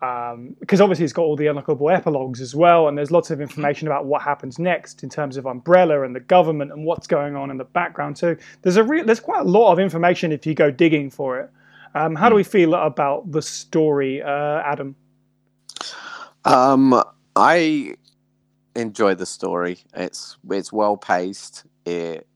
because obviously it's got all the unlockable epilogues as well, and there's lots of information about what happens next in terms of Umbrella and the government and what's going on in the background too. There's a re- there's quite a lot of information if you go digging for it. Um, how do we feel about the story, uh, Adam? Um, I enjoy the story. It's it's well paced. It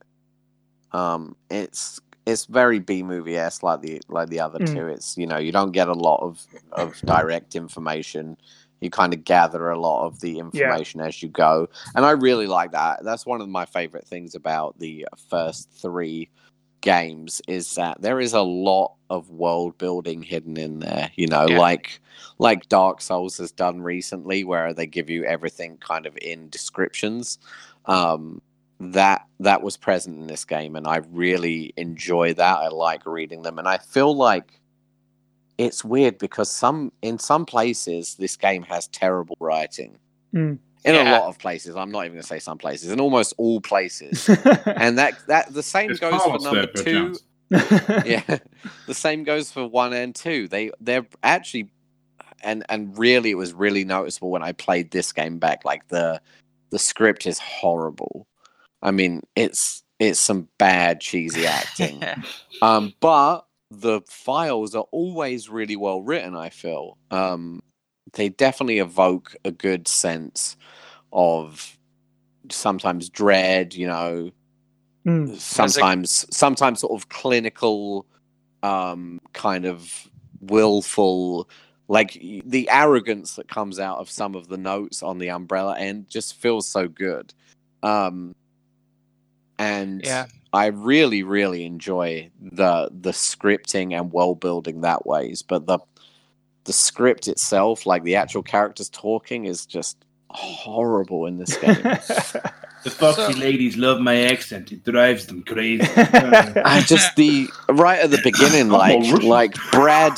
um, it's it's very B movie esque like the like the other Mm. two. It's you know you don't get a lot of of direct information. You kind of gather a lot of the information as you go, and I really like that. That's one of my favorite things about the first three games is that there is a lot of world building hidden in there. You know, Yeah. like like Dark Souls has done recently, where they give you everything kind of in descriptions. Um, that that was present in this game, and I really enjoy that. I like reading them, and I feel like it's weird because some in some places this game has terrible writing. Mm. In a lot of places, I'm not even going to say some places. In almost all places, *laughs* and that that the same It's goes for number there, two *laughs* yeah *laughs* the same goes for one and two they they're actually and and really it was really noticeable when i played this game back like the the script is horrible i mean it's it's some bad cheesy acting. *laughs* Um but the files are always really well written i feel. Um they definitely evoke a good sense of sometimes dread you know Mm. sometimes sometimes sort of clinical um kind of willful like the arrogance that comes out of some of the notes on the umbrella end just feels so good. Um and Yeah. i really really enjoy the the scripting and world building that ways but the the script itself like the actual characters talking is just horrible in this game *laughs* The foxy So- ladies love my accent. It drives them crazy. *laughs* I just the right at the beginning, like like Brad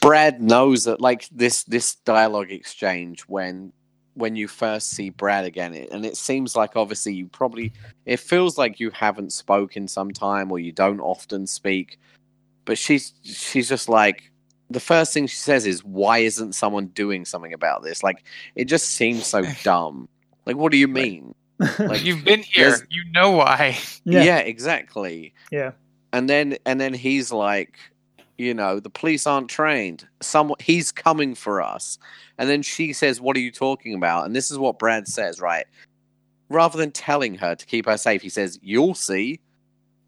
Brad knows that like this this dialogue exchange when when you first see Brad again, it, and it seems like obviously you probably it feels like you haven't spoken some time or you don't often speak, but she's she's just like the first thing she says is why isn't someone doing something about this? Like it just seems so *laughs* dumb. Like what do you mean? *laughs* Like You've been here. You know why. Yeah. yeah exactly Yeah. and then and then he's like you know the police aren't trained. Someone he's coming for us. And then she says what are you talking about? And this is what brad says right? Rather than telling her to keep her safe he says you'll see.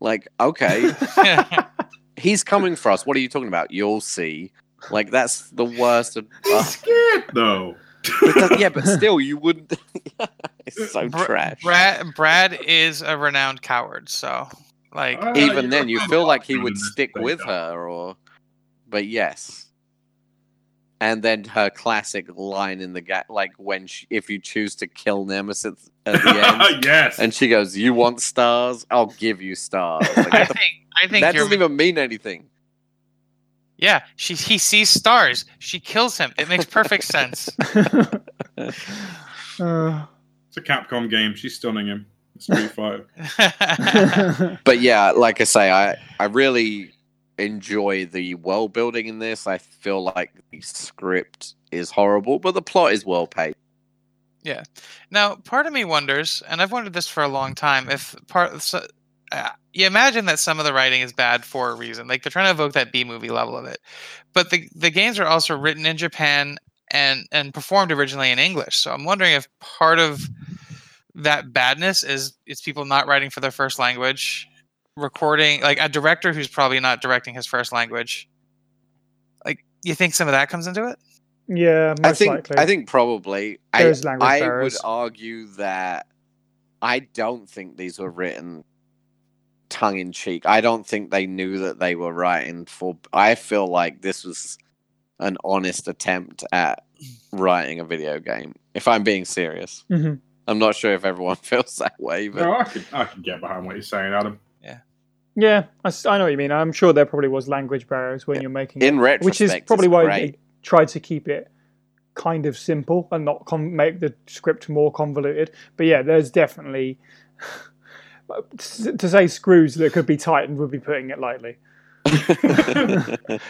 Like okay. *laughs* He's coming for us. What are you talking about? You'll see. Like that's the worst of, *laughs* uh, Scared though. it yeah but still you wouldn't *laughs* it's so Br- trash. Brad Brad is a renowned coward, so like Uh, even you then you feel like he would stick with her or but yes and then her classic line in the ga- like when she, if you choose to kill nemesis at the *laughs* end yes. and she goes you want stars i'll give you stars Like, I the- think I think that you're doesn't even mean anything yeah. She he sees stars. She kills him. It makes perfect sense. Uh, it's a Capcom game. She's stunning him. Street Fighter. *laughs* *laughs* But yeah, like I say, I I really enjoy the world building in this. I feel like the script is horrible, but the plot is well paid. Yeah. Now, part of me wonders, and I've wondered this for a long time, if part so, uh, you imagine that some of the writing is bad for a reason, like they're trying to evoke that B movie level of it, but the the games are also written in Japan and and performed originally in English. So I'm wondering if part of that badness is it's people not writing for their first language, recording like a director who's probably not directing his first language. Like, you think some of that comes into it? yeah, most I think likely. I think probably I, There's language I would argue that I don't think these were written tongue in cheek. I don't think they knew that they were writing for I feel like this was an honest attempt at writing a video game. If I'm being serious. Mhm. I'm not sure if everyone *laughs* feels that way, but No, I can I can get behind what you're saying, Adam. Yeah, Yeah, I, s- I know what you mean. I'm sure there probably was language barriers when Yeah. you're making in it, retrospect, which is probably why great. they tried to keep it kind of simple and not com- make the script more convoluted. But yeah, there's definitely *laughs* to say screws that could be tightened would be putting it lightly. *laughs*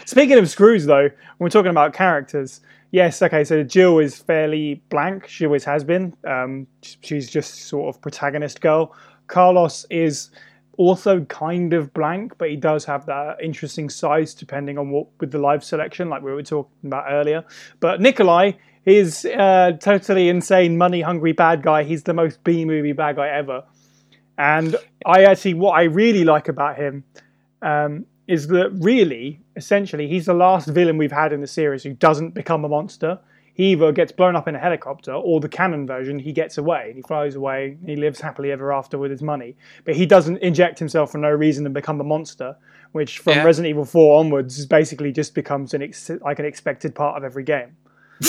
Speaking of screws, though, when we're talking about characters, yes, okay, so Jill is fairly blank. She always has been. Um, she's just sort of protagonist girl. Carlos is also kind of blank, but he does have that interesting size depending on what with the live selection, like we were talking about earlier. But Nikolai is uh, totally insane, money hungry bad guy. He's the most B movie bad guy ever. And I actually, what I really like about him um, is that really, essentially, he's the last villain we've had in the series who doesn't become a monster. He either gets blown up in a helicopter, or the canon version, he gets away. He flies away. He lives happily ever after with his money. But he doesn't inject himself for no reason and become a monster, which from Yeah. Resident Evil 4 onwards basically just becomes an ex- like an expected part of every game. *laughs*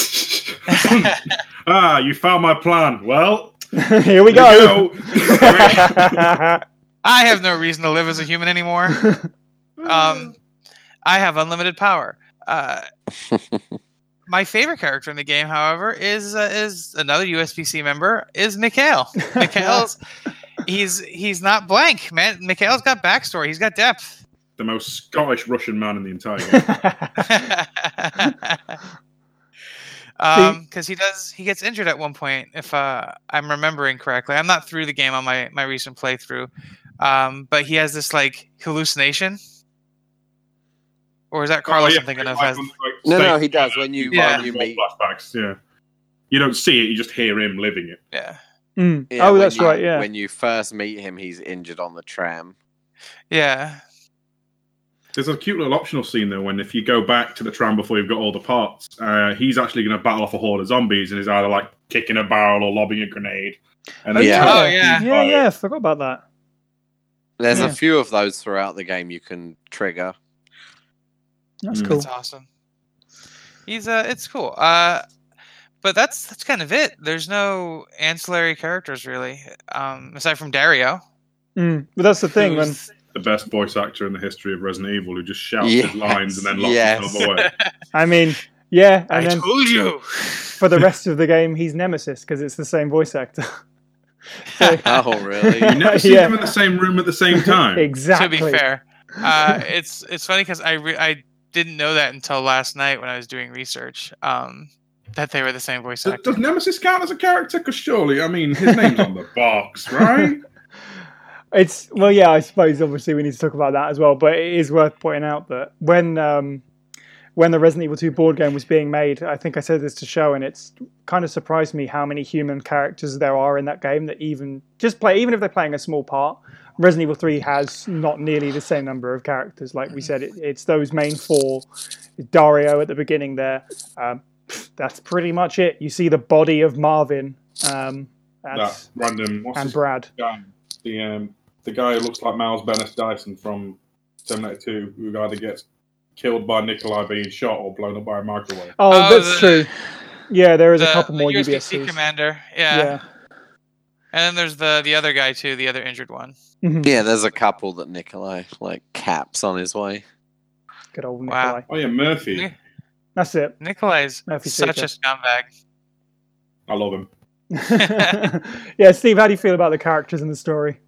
ah, you found my plan. Well, *laughs* Here we here go. *laughs* I have no reason to live as a human anymore. Um, I have unlimited power. Uh, *laughs* my favorite character in the game, however, is uh, is another USPC member, is Mikhail. *laughs* Mikhail's he's he's not blank, man. Mikhail's got backstory. He's got depth. the most Scottish Russian man in the entire *laughs* game. um because he does he gets injured at one point if uh i'm remembering correctly i'm not through the game on my my recent playthrough um but he has this like hallucination or is that carlos Oh, yeah, i'm thinking of like, has like, No, no, he does. When you Yeah. when you meet flashbacks. Yeah, you don't see it; you just hear him living it. yeah Mm. yeah, oh, that's you- right. Yeah. When you first meet him, he's injured on the tram. yeah There's a cute little optional scene though when if you go back to the tram before you've got all the parts, uh, he's actually going to battle off a horde of zombies and is either like kicking a barrel or lobbing a grenade. And then Yeah. Oh, yeah. Yeah, yeah. I forgot about that. There's Yeah. a few of those throughout the game you can trigger. That's Mm. cool. that's awesome he's uh it's cool uh but that's that's kind of it there's no ancillary characters really um aside from dario Mm. But that's the thing. When the best voice actor in the history of Resident Evil who just shouts Yes, his lines and then locks yes. himself away. *laughs* I mean, yeah, i then told you for the rest of the game, he's Nemesis because it's the same voice actor. So- *laughs* Oh, *laughs* really? You never see Yeah. them in the same room at the same time. exactly. to be fair uh it's it's funny because i re- i didn't know that until last night when i was doing research um that they were the same voice Does, actor does Nemesis count as a character? Because surely, I mean, his name's on the *laughs* box, right? It's well, yeah. I suppose obviously we need to talk about that as well. But it is worth pointing out that when um, when the Resident Evil 2 board game was being made, I think I said this to show, and it's kind of surprised me how many human characters there are in that game that even just play, even if they're playing a small part. Resident Evil 3 has not nearly the same number of characters. Like we said, it, it's those main four. Dario at the beginning there. Um, that's pretty much it. You see the body of Marvin um, that that's, random. What's and Brad. guy? The um, the guy who looks like Miles Bennett Dyson from Terminator 2, who either gets killed by Nikolai being shot or blown up by a microwave. Oh, Oh, that's the- true. Yeah, there is a couple the more USDC UBSCs. commander yeah. Yeah. And then there's the the other guy too the other injured one Mhm. Yeah, there's a couple that Nikolai like caps on his way. Good old Wow. Nikolai. Oh yeah, Murphy. Ni- That's it. Nikolai's Murphy such Seeker. a scumbag I love him. *laughs* yeah, Steve, how do you feel about the characters in the story?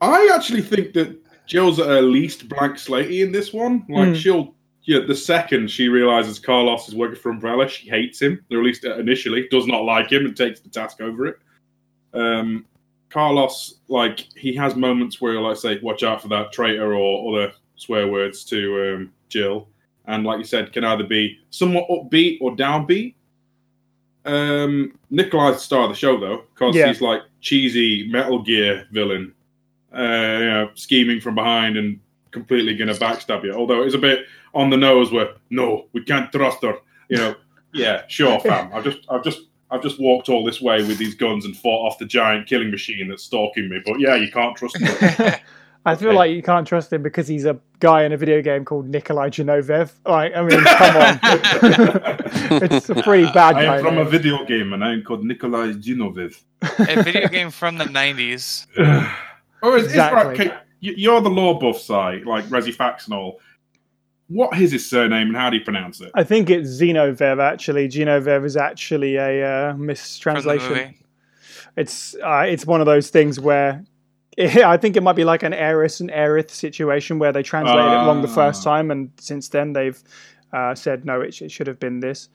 I actually think that Jill's at her least blank slatey in this one. Like Mm. she'll, yeah, the second she realizes Carlos is working for Umbrella, she hates him. Or at least initially, does not like him and takes the task over it. Um, Carlos, like he has moments where, like, say, watch out for that traitor or other swear words to um, Jill, and like you said, can either be somewhat upbeat or downbeat. Um, Nikolai's the star of the show though, because Yeah. he's like cheesy Metal Gear villain uh, you know, scheming from behind and completely going to backstab you. Although it's a bit on the nose where no, we can't trust her. You know, *laughs* yeah, sure, fam. I've just, I've just, I've just walked all this way with these guns and fought off the giant killing machine that's stalking me. But yeah, you can't trust me. *laughs* I feel Okay. like you can't trust him because he's a guy in a video game called Nikolai Genovev. Like, I mean, come on. *laughs* it's a pretty bad guy. I am from a video game and I'm called Nikolai Genovev. a video game from the 90s. oh, it's, Exactly. it's right. You- you're the law buff side, like Resi Fax and all. What is his surname and how do you pronounce it? I think it's Xenovev, actually. Genovev is actually a uh, mistranslation. It's uh, it's one of those things where *laughs* I think it might be like an Aeris and Aerith situation where they translated it wrong the first Ah. time, and since then they've uh, said no, it, it should have been this.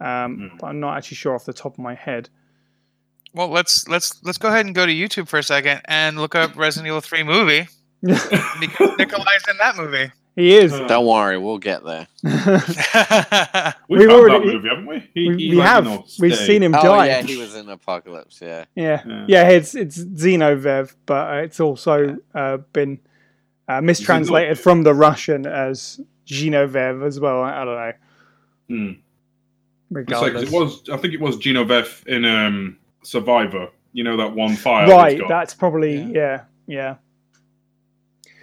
Um, Hmm. But I'm not actually sure off the top of my head. Well, let's let's let's go ahead and go to YouTube for a second and look up Resident Evil 3 movie *laughs* because Nikolai's in that movie. He is. Uh, Don't worry, we'll get there. *laughs* *laughs* We've, We've already- that movie, haven't we? He- we he, we have. We've seen him die. Oh die. yeah, he was in Apocalypse. Yeah. Yeah. Yeah. yeah, it's it's Xenovev, but uh, it's also uh, been uh, mistranslated from the Russian as Genovev as well. I, I don't know. Hmm. It's like, 'cause Regardless, it was. I think it was Genovev in um, Survivor. You know that one file. right. got? That's probably Yeah. yeah, yeah.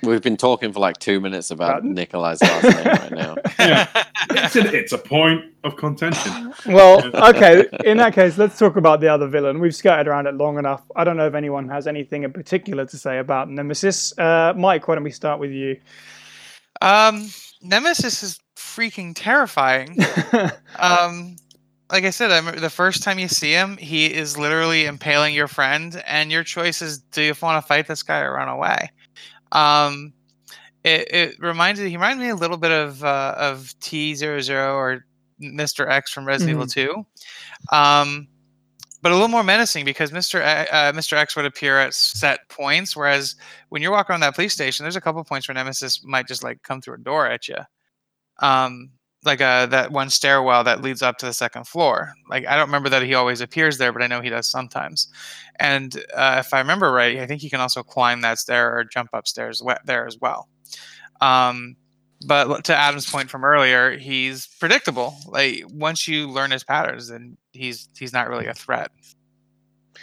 We've been talking for like two minutes about About- Nikolai's last name right now. *laughs* Yeah. it's, a, it's a point of contention. Well, okay. In that case, let's talk about the other villain. We've skirted around it long enough. I don't know if anyone has anything in particular to say about Nemesis. Uh, Mike, why don't we start with you? um, Nemesis is freaking terrifying. *laughs* um like i said I the first time you see him he is literally impaling your friend and your choice is do you want to fight this guy or run away um it, it reminds me he reminds me a little bit of uh, of t00 or mr x from resident evil 2 um but a little more menacing because Mr. A- uh, Mr. X would appear at set points, whereas when you're walking around that police station, there's a couple points where Nemesis might just like come through a door at you um like uh that one stairwell that leads up to the second floor. Like i don't remember that he always appears there but i know he does sometimes. And uh, if i remember right i think he can also climb that stair or jump upstairs there as well. Um but to adam's point from earlier he's predictable. Like once you learn his patterns then he's he's not really a threat.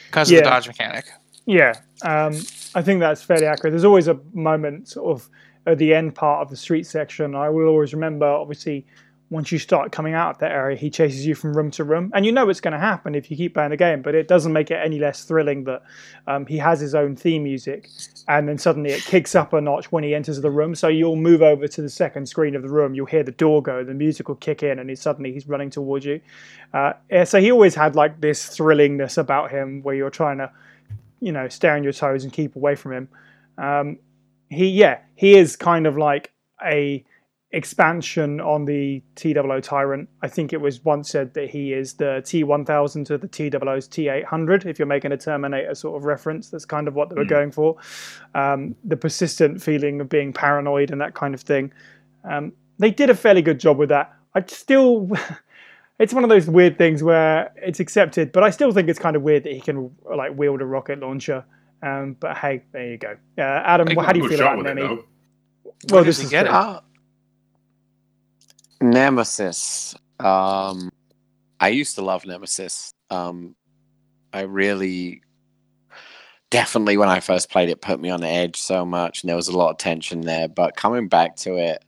Because of the dodge mechanic. Yeah, um, I think that's fairly accurate. There's always a moment sort of at the end part of the street section. I will always remember, obviously, once you start coming out of that area, he chases you from room to room, and you know it's going to happen if you keep playing the game. But it doesn't make it any less thrilling that um, he has his own theme music, and then suddenly it kicks up a notch when he enters the room. So you'll move over to the second screen of the room, you'll hear the door go, the music will kick in, and he's suddenly he's running towards you. Uh, yeah, so he always had like this thrillingness about him, where you're trying to you know, stay on your toes and keep away from him. Um, he, yeah, he is kind of like a expansion on the T Two Tyrant. I think it was once said that he is the T1000 to the T Two's T800. If you're making a Terminator sort of reference, that's kind of what they were going for. Um, the persistent feeling of being paranoid and that kind of thing. Um, they did a fairly good job with that. I still. *laughs* It's one of those weird things where it's accepted, but I still think it's kind of weird that he can like wield a rocket launcher. Um, but hey, there you go. Uh, Adam, how do you feel about it, Nemi? though. Well, Where this does he is get it? Nemesis. Um, I used to love Nemesis. Um, I really, definitely when I first played it, put me on the edge so much, and there was a lot of tension there. But coming back to it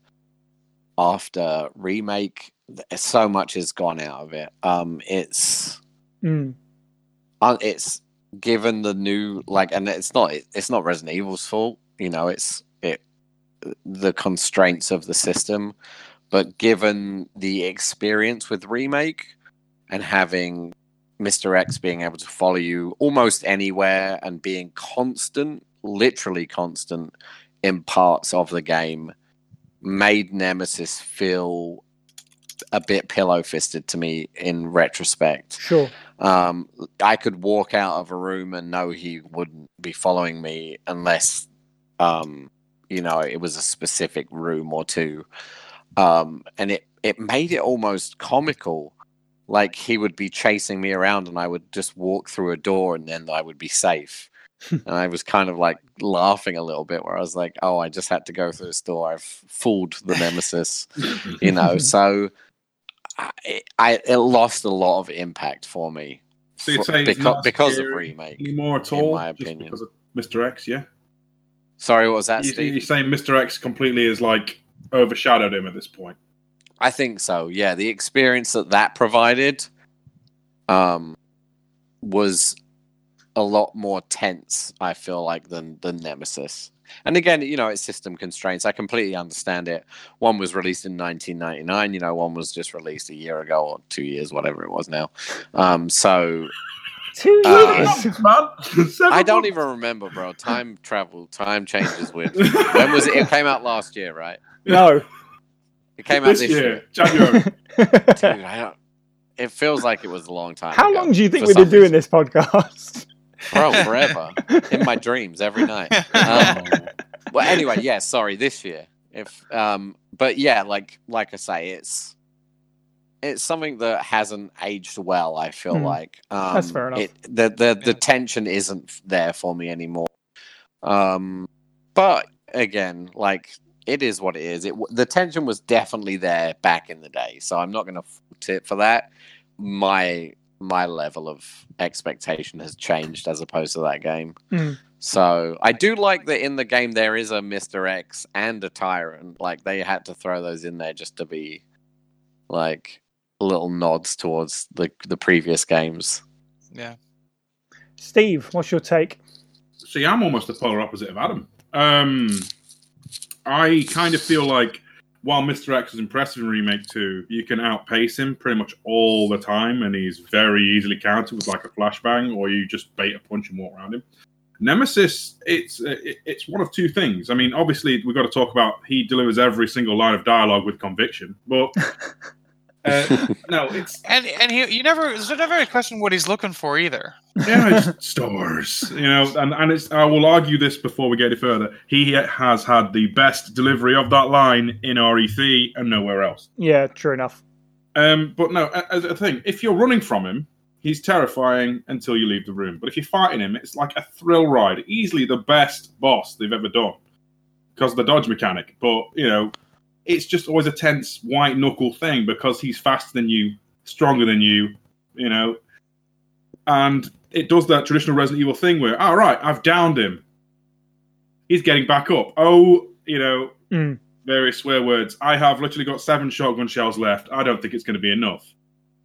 after remake, so much has gone out of it. Um, it's Mm, uh, it's given the new like and it's not it's not resident evil's fault you know it's it the constraints of the system but given the experience with remake and having Mr. X being able to follow you almost anywhere and being constant, literally constant in parts of the game made Nemesis feel a bit pillow fisted to me in retrospect. Sure. Um, I could walk out of a room and know he wouldn't be following me unless, um, you know, it was a specific room or two. Um, and it, it made it almost comical. Like he would be chasing me around and I would just walk through a door and then I would be safe. *laughs* and I was kind of like laughing a little bit where I was like, oh, I just had to go through this door. I've fooled the nemesis, *laughs* you know. So I, I it lost a lot of impact for me So you'd for- say it's beca- not because of scary remake. anymore at all, in all, my just opinion. because of Mr. X, yeah. Sorry, what was that, You, Steve? you're saying Mr. X completely is like overshadowed him at this point. I think so. Yeah, the experience that that provided um, was a lot more tense. I feel like than than Nemesis. And again, you know, it's system constraints. I completely understand it. One was released in 1999. You know, one was just released a year ago or two years, whatever it was now. Um, so Two Uh, years. *laughs* Man, I don't even remember, bro. Time travel, time changes weird. *laughs* when was it? It came out last year, right? no. It came out this, this, year, year. January. *laughs* Dude, I don't. It feels like it was a long time. How ago long do you think we've some been doing this podcast? bro? Forever in my dreams every night. Um, well, anyway, yeah. Sorry, this year. If um, but yeah, like like I say, it's it's something that hasn't aged well. I feel Hmm. like um, That's fair enough. It, the the the Yeah. tension isn't there for me anymore. Um, but again, like it is what it is. It the tension was definitely there back in the day, so I'm not going to fault it for that. My my level of expectation has changed as opposed to that game. Mm. So I do like that in the game there is a Mister X and a Tyrant. Like they had to throw those in there just to be like little nods towards the the previous games. Yeah. Steve, what's your take? See, I'm almost the polar opposite of Adam. Um, I kind of feel like while Mr. X is impressive in Remake 2, you can outpace him pretty much all the time, and he's very easily countered with like a flashbang, or you just bait a punch and walk around him. Nemesis, it's it's one of two things. I mean, obviously, we've got to talk about he delivers every single line of dialogue with conviction, but *laughs* uh, *laughs* no, it's And and he you never there's never a question what he's looking for either. yeah, it's *laughs* STARS. You know, and, and it's I will argue this before we get any further. He has had the best delivery of that line in RE3 and nowhere else. Yeah, true enough. Um, but no, a- as a thing, if you're running from him, he's terrifying until you leave the room. But if you're fighting him, it's like a thrill ride. Easily the best boss they've ever done because of the dodge mechanic. But you know, it's just always a tense white knuckle thing because he's faster than you, stronger than you. You know, and it does that traditional Resident Evil thing where, all right, I've downed him. He's getting back up. Oh, you know, Mm. various swear words. I have literally got seven shotgun shells left. I don't think it's going to be enough.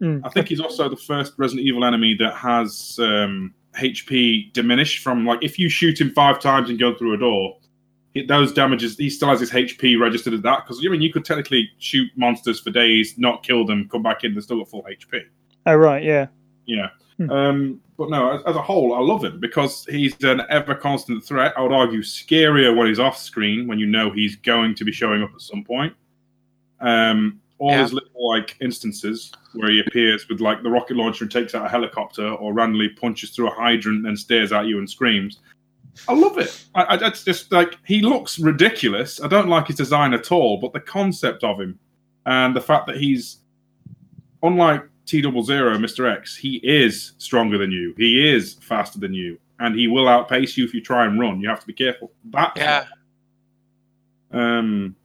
Mm. I think he's also the first Resident Evil enemy that has um, HP diminished from like if you shoot him five times and go through a door, it, those damages he still has his HP registered as that because I mean you could technically shoot monsters for days, not kill them, come back in, they're still got full HP. Oh, right, yeah. Yeah. Hmm. Um, but no, as, as a whole, I love him because he's an ever constant threat. I would argue scarier when he's off screen, when you know he's going to be showing up at some point. Um, all Yeah. his little like instances where he appears with like the rocket launcher and takes out a helicopter, or randomly punches through a hydrant and stares at you and screams. I love it. I, I, it's just like he looks ridiculous. I don't like his design at all, but the concept of him and the fact that he's unlike T double zero, Mr. X, he is stronger than you. He is faster than you, and he will outpace you if you try and run. You have to be careful. That Yeah. Um.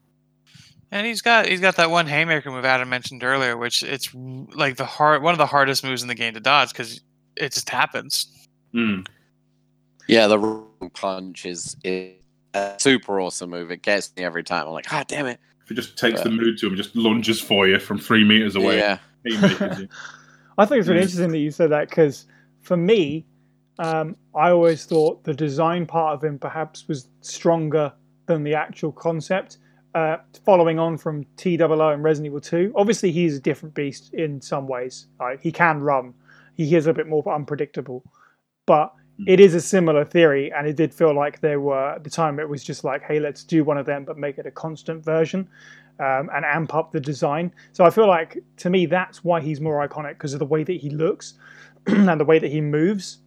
And he's got he's got that one haymaker move Adam mentioned earlier, which it's like the hard one of the hardest moves in the game to dodge because it just happens. hmm. Yeah, the wrong punch is, is a super awesome move. It gets me every time. I'm like, ah, damn it. If it just takes the mood to him, just lunges for you from three meters away. Yeah. He makes you. *laughs* I think it's really Mm. interesting that you said that because for me, um, I always thought the design part of him perhaps was stronger than the actual concept. Uh, following on from TOO and Resident Evil 2, obviously he's a different beast in some ways. Like he can run, he is a bit more unpredictable. But. It is a similar theory, and it did feel like there were at the time it was just like, hey, let's do one of them, but make it a constant version. Um, and amp up the design. So I feel like to me that's why he's more iconic because of the way that he looks *clears throat* and the way that he moves.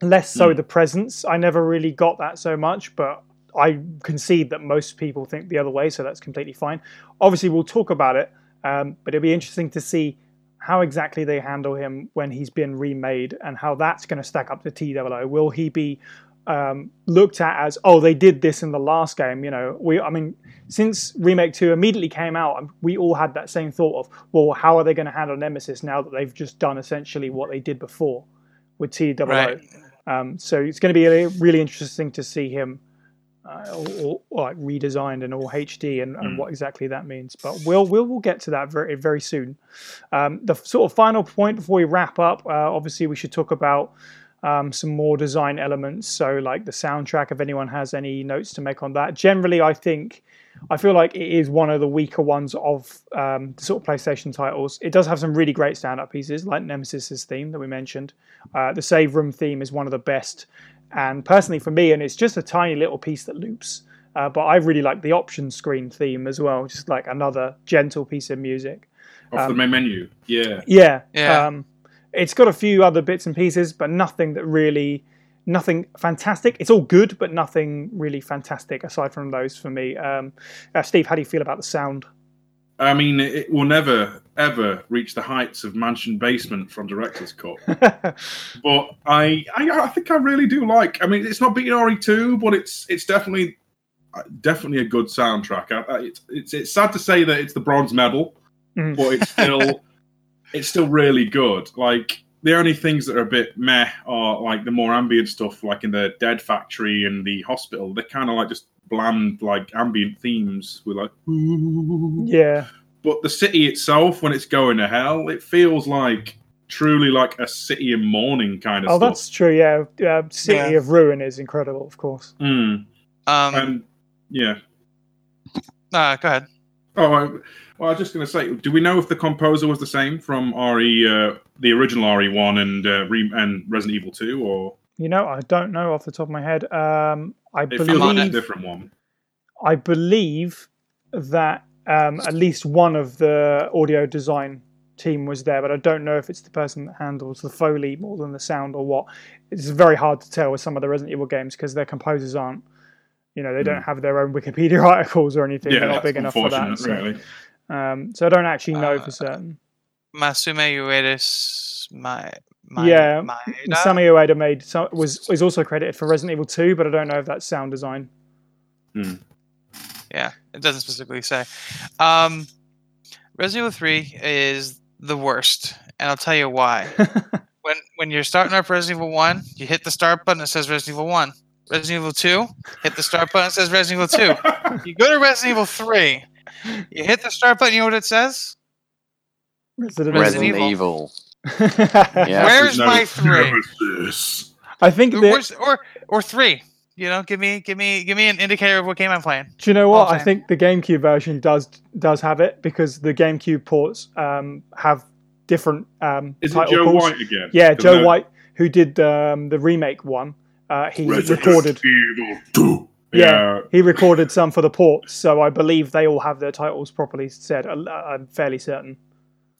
Less so Mm. the presence. I never really got that so much, but I concede that most people think the other way, so that's completely fine. Obviously, we'll talk about it, um, but it'll be interesting to see how exactly they handle him when he's been remade and how that's going to stack up to TWO. Will he be um, looked at as, oh, they did this in the last game? You know, we, I mean, since Remake 2 immediately came out, um, we all had that same thought of, well, how are they going to handle Nemesis now that they've just done essentially what they did before with TWO? Right. Um, so it's going to be really, really interesting to see him uh, all, all, like redesigned and all HD and, and Mm. what exactly that means. But we'll we'll, we'll get to that very very soon. Um, the sort of final point before we wrap up, uh, obviously we should talk about um, some more design elements. So like the soundtrack, if anyone has any notes to make on that. Generally, I think. I feel like it is one of the weaker ones of um, the sort of PlayStation titles. It does have some really great stand-up pieces, like Nemesis's theme that we mentioned. Uh, the save room theme is one of the best, and personally for me, and it's just a tiny little piece that loops. Uh, but I really like the option screen theme as well, just like another gentle piece of music. Off the Um, main menu. Yeah. Yeah, Yeah. Um, it's got a few other bits and pieces, but nothing that really, nothing fantastic. It's all good, but nothing really fantastic aside from those for me. Um, uh, Steve, how do you feel about the sound? I mean, it will never, ever reach the heights of Mansion Basement from Director's Cut. *laughs* but I, I, I think I really do like. I mean, it's not beating RE2, but it's it's definitely, definitely a good soundtrack. I, I, it's, it's it's sad to say that it's the bronze medal, Mm. but it's still, *laughs* it's still really good. Like the only things that are a bit meh are like the more ambient stuff, like in the Dead Factory and the hospital. They're kind of like just bland, like ambient themes with like. yeah, But the city itself, when it's going to hell, it feels like truly like a city in mourning kind of oh, stuff. that's true. Yeah, uh, City Yeah. of Ruin is incredible, of course. Mm. Um, And yeah. uh, go ahead. Oh, I, well, I was just going to say, do we know if the composer was the same from RE, uh, the original RE1 and uh, Re- and Resident Evil 2, or You know, I don't know off the top of my head. Um, I it feels like a believe different one? I believe that um, at least one of the audio design team was there, but I don't know if it's the person that handles the foley more than the sound or what. It's very hard to tell with some of the Resident Evil games because their composers aren't, you know, they don't have their own Wikipedia *laughs* articles or anything. Hmm. Yeah, They're not that's big enough for that. unfortunate, So, really. um, so I don't actually know Uh, for certain. Masume Uedis, my, my Yeah, Maeda? Masami Ueda made was is also credited for Resident Evil 2, but I don't know if that's sound design. Yeah, it doesn't specifically say. Um, Resident Evil 3 is the worst, and I'll tell you why. *laughs* when when you're starting up Resident Evil 1, you hit the start button, it says Resident Evil 1. Resident Evil 2, hit the start button, it says Resident Evil 2. *laughs* You go to Resident Evil 3, you hit the start button, you know what it says? Resident, Resident Resident Evil. Evil. Yeah. Where's No, my 3? I think Or, that where's- or or 3. You know, give me give me give me an indicator of what game I'm playing. Do you know what? I'm I saying. think the GameCube version does does have it because the GameCube ports um, have different um, Is it Joe calls. White again? Yeah, 'Cause Joe no- White, who did um, the remake one. Uh, he Resident recorded. Evil Yeah, Yeah. he recorded some for the ports, so I believe they all have their titles properly said. uh, I'm fairly certain.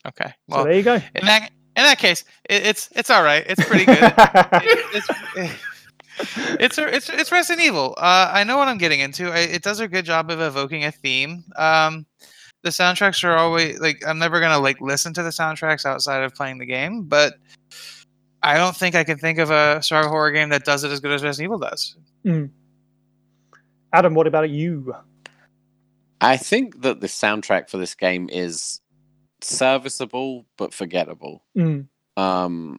Okay. So there you go. in that in that case, it, it's it's all right. It's pretty good. *laughs* It- it's it's it's it's Resident Evil. Uh, I know what I'm getting into. I, it does a good job of evoking a theme. Um, the soundtracks are always like I'm never gonna like listen to the soundtracks outside of playing the game, but I don't think I can think of a survival horror game that does it as good as Resident Evil does. Adam, what about you? I think that the soundtrack for this game is serviceable but forgettable. Mm, Um,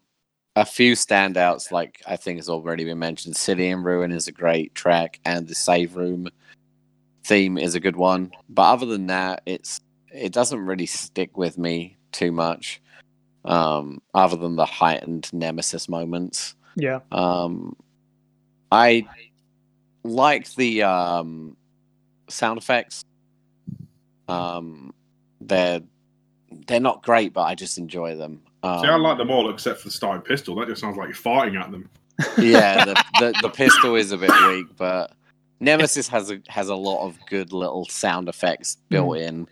a few standouts, like I think has already been mentioned. City in Ruin is a great track, and the save room theme is a good one. But other than that, it's it doesn't really stick with me too much. Um, other than the heightened nemesis moments. yeah. Um, I like the um, sound effects. Um, they're they're not great, but I just enjoy them. Um, See, I like them all except for the starting pistol. That just sounds like you're farting at them. *laughs* yeah, the, the the pistol is a bit weak, but Nemesis has a has a lot of good little sound effects built in.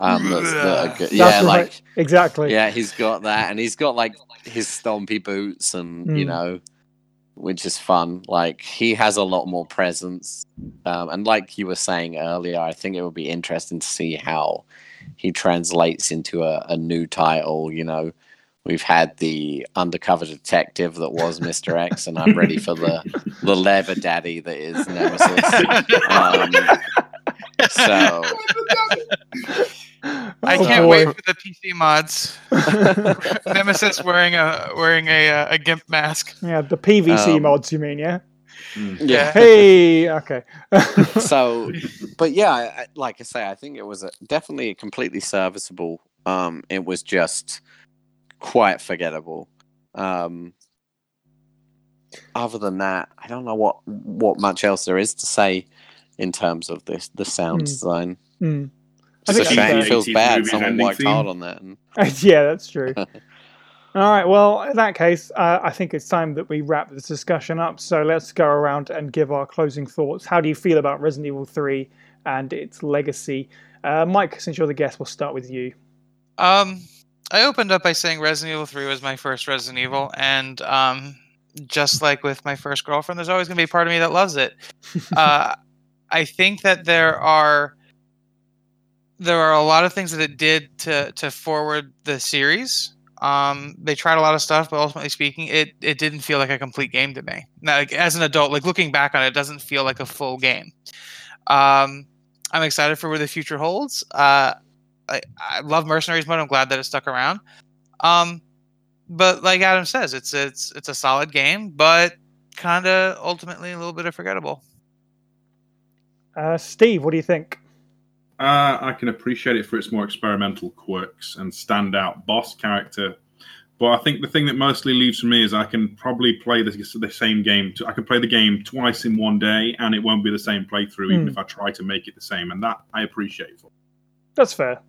Um, that's, that are good. Yeah, That's right. like Exactly. yeah, he's got that, and he's got like his stompy boots, and you Mm. know, which is fun. Like he has a lot more presence, um, and like you were saying earlier, I think it would be interesting to see how he translates into a, a new title. You know, we've had the undercover detective that was Mister X, and I'm ready for the the leather daddy that is Nemesis. Um, so I Oh, can't boy. wait for the PC mods. *laughs* Nemesis wearing a wearing a uh, a gimp mask. yeah, the PVC Um, mods, you mean, yeah? yeah. Hey, okay. *laughs* so but yeah I, I- like i say i think it was a, definitely completely serviceable um it was just quite forgettable um other than that i don't know what what much else there is to say in terms of this the sound Hmm. design Mm. I it's a think shame it feels bad someone worked hard on that and *laughs* yeah, that's true. *laughs* All right. Well, in that case, uh, I think it's time that we wrap this discussion up. So let's go around and give our closing thoughts. How do you feel about Resident Evil 3 and its legacy? Uh, Mike, since you're the guest, we'll start with you. Um, I opened up by saying Resident Evil 3 was my first Resident Evil, and um, just like with my first girlfriend, there's always going to be a part of me that loves it. *laughs* uh, I think that there are there are a lot of things that it did to to forward the series. Um, they tried a lot of stuff, but ultimately speaking, it it didn't feel like a complete game to me. Now, like, as an adult, like looking back on it, it doesn't feel like a full game. Um, I'm excited for where the future holds. Uh, I, I love mercenaries mode. I'm glad that it stuck around. Um, but like Adam says, it's it's it's a solid game, but kind of ultimately a little bit of forgettable. Uh, Steve, what do you think? Uh, I can appreciate it for its more experimental quirks and standout boss character. But I think the thing that mostly leaves for me is I can probably play the, the same game. I can play the game twice in one day, and it won't be the same playthrough, even Hmm. if I try to make it the same. And that I appreciate. For. That's fair.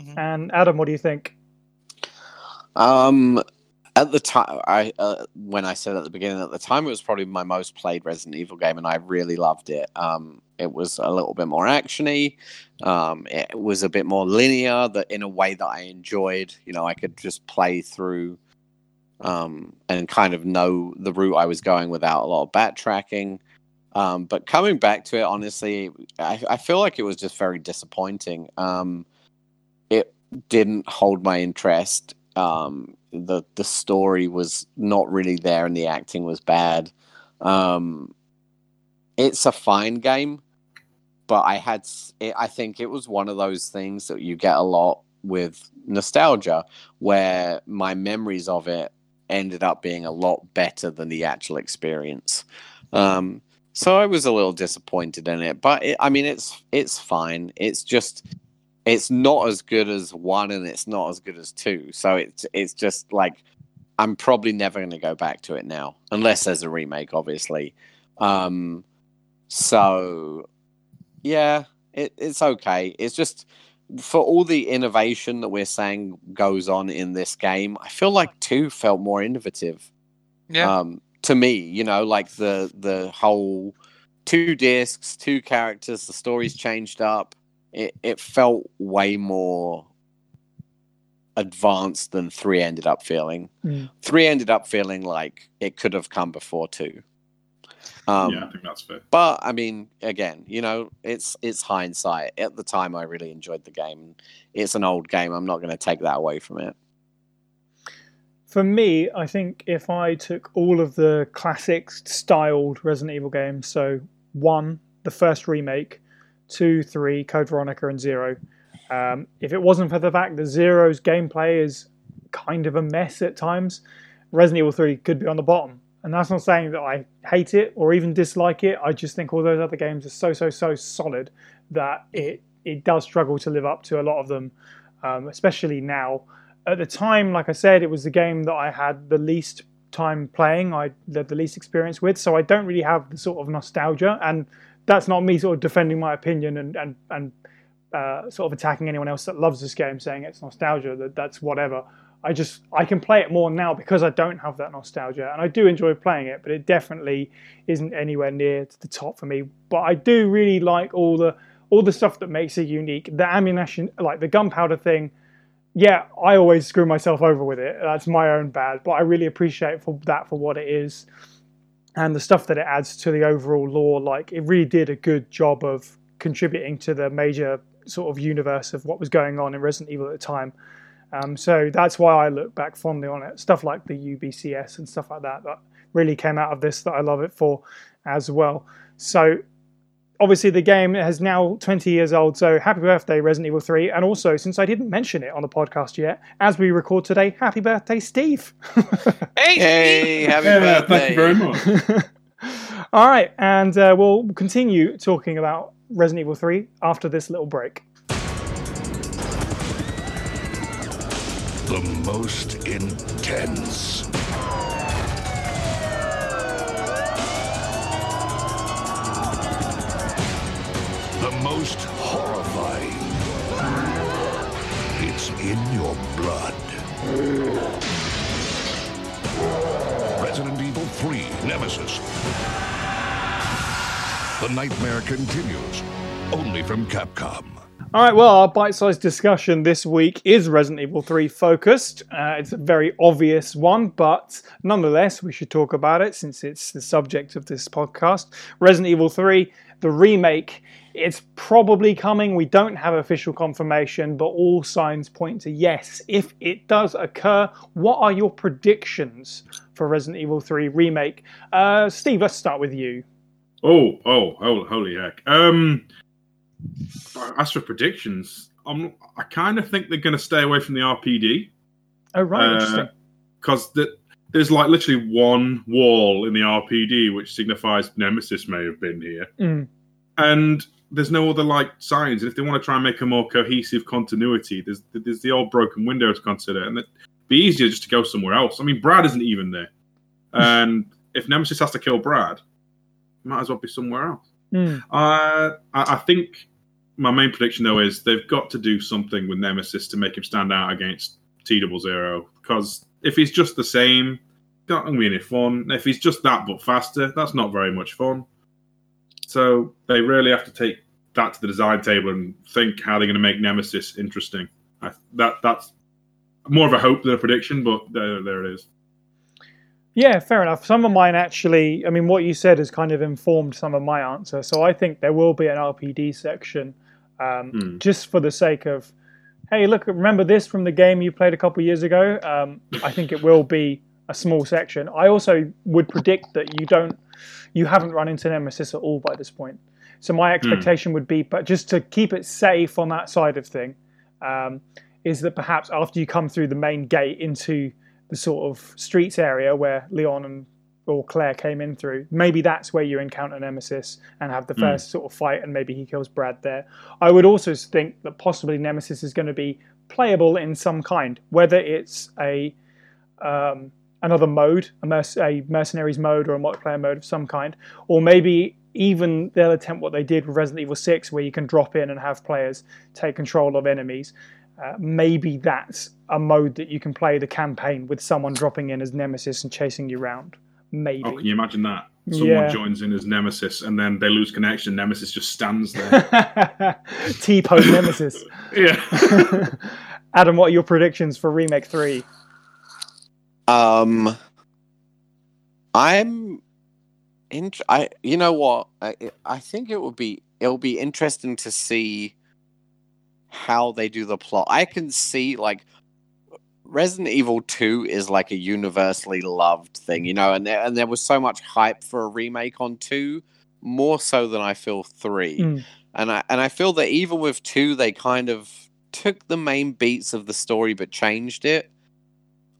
Mhm. And Adam, what do you think? Um, at the time, I uh, when I said at the beginning, at the time, it was probably my most played Resident Evil game, and I really loved it. Um, it was a little bit more actiony. Um, it was a bit more linear, that in a way that I enjoyed. You know, I could just play through, um, and kind of know the route I was going without a lot of backtracking. Um, but coming back to it, honestly, I, I feel like it was just very disappointing. Um, it didn't hold my interest. Um, the the story was not really there, and the acting was bad. Um, it's a fine game, but I had it, I think it was one of those things that you get a lot with nostalgia, where my memories of it ended up being a lot better than the actual experience. Um, so I was a little disappointed in it, but it, I mean, it's it's fine. It's just it's not as good as one, and it's not as good as two. So it's it's just like I'm probably never going to go back to it now, unless there's a remake, obviously. Um, so yeah, it, it's okay. It's just for all the innovation that we're saying goes on in this game. I feel like two felt more innovative Yeah. um, to me, you know, like the the whole two discs, two characters, the stories changed up. It it felt way more advanced than three ended up feeling. Mm. Three ended up feeling like it could have come before two. Um, yeah, I think that's fair. But I mean, again, you know, it's it's hindsight. At the time, I really enjoyed the game. It's an old game. I'm not going to take that away from it. For me, I think if I took all of the classic styled Resident Evil games, so one, the first remake, two, three, Code Veronica, and zero, um, if it wasn't for the fact that zero's gameplay is kind of a mess at times, Resident Evil 3 could be on the bottom. And that's not saying that I hate it or even dislike it. I just think all those other games are so, so, so solid that it, it does struggle to live up to a lot of them, um, especially now at the time, like I said, it was the game that I had the least time playing, I had the least experience with, so I don't really have the sort of nostalgia. And that's not me sort of defending my opinion and and and uh, sort of attacking anyone else that loves this game, saying it's nostalgia. That that's whatever. I just I can play it more now because I don't have that nostalgia, and I do enjoy playing it, but it definitely isn't anywhere near to the top for me. But I do really like all the all the stuff that makes it unique. The ammunition, like the gunpowder thing. Yeah, I always screw myself over with it. That's my own bad, but I really appreciate for that for what it is, and the stuff that it adds to the overall lore. Like it really did a good job of contributing to the major sort of universe of what was going on in Resident Evil at the time. Um, so that's why I look back fondly on it. Stuff like the UBCS and stuff like that that really came out of this that I love it for as well. So obviously the game has now 20 years old. So happy birthday, Resident Evil 3. And also, since I didn't mention it on the podcast yet, as we record today, happy birthday, Steve. *laughs* Hey, Hey, happy Yeah, birthday! thank you very much. *laughs* All right, and uh, we'll continue talking about Resident Evil 3 after this little break. The most intense. Most horrifying. It's in your blood. Resident Evil 3 Nemesis. The nightmare continues. Only from Capcom. All right, well, our bite sized discussion this week is Resident Evil 3 focused. Uh, it's a very obvious one, but nonetheless, we should talk about it since it's the subject of this podcast. Resident Evil 3, the remake, it's probably coming. We don't have official confirmation, but all signs point to yes. If it does occur, what are your predictions for Resident Evil 3 remake? Uh, Steve, let's start with you. Oh, oh, oh, holy heck. Um, as for predictions, I'm, I kind of think they're going to stay away from the RPD Oh, right, Uh, interesting. because the, there's like literally one wall in the RPD which signifies Nemesis may have been here, Mm. and there's no other like signs. And if they want to try and make a more cohesive continuity, there's there's the old broken window to consider, and it'd be easier just to go somewhere else. I mean, Brad isn't even there, *laughs* and if Nemesis has to kill Brad, might as well be somewhere else. Mm. Uh, I, I think my main prediction though is they've got to do something with Nemesis to make him stand out against T double zero. Because if he's just the same, not to be any fun. If he's just that but faster, that's not very much fun. So they really have to take that to the design table and think how they're going to make Nemesis interesting. I, that that's more of a hope than a prediction, but there, there it is. Yeah, fair enough. Some of mine actually, I mean, what you said has kind of informed some of my answer. So I think there will be an RPD section um, Hmm. just for the sake of, hey, look, remember this from the game you played a couple years ago? Um, I think it will be a small section. I also would predict that you don't, you haven't run into Nemesis at all by this point. So my expectation would be, but just to keep it safe on that side of thing, um, is that perhaps after you come through the main gate into the sort of streets area where Leon and or Claire came in through, maybe that's where you encounter Nemesis and have the first sort of fight, and maybe he kills Brad there. I would also think that possibly Nemesis is going to be playable in some kind, whether it's a um, another mode, a, merc- a mercenaries mode or a multiplayer mode of some kind, or maybe even they'll attempt what they did with Resident Evil 6, where you can drop in and have players take control of enemies. Uh, maybe that's a mode that you can play the campaign with someone dropping in as Nemesis and chasing you around. Maybe. Oh, can you imagine that? Someone Yeah. joins in as Nemesis and then they lose connection. Nemesis just stands there. *laughs* T pose Nemesis. *laughs* yeah. *laughs* Adam, what are your predictions for Remake 3? Um, I'm in. I you know what? I I think it would be it'll be interesting to see how they do the plot. I can see like Resident Evil Two is like a universally loved thing, you know, and there and there was so much hype for a remake on two, more so than I feel three. Mm. And I and I feel that even with two, they kind of took the main beats of the story but changed it.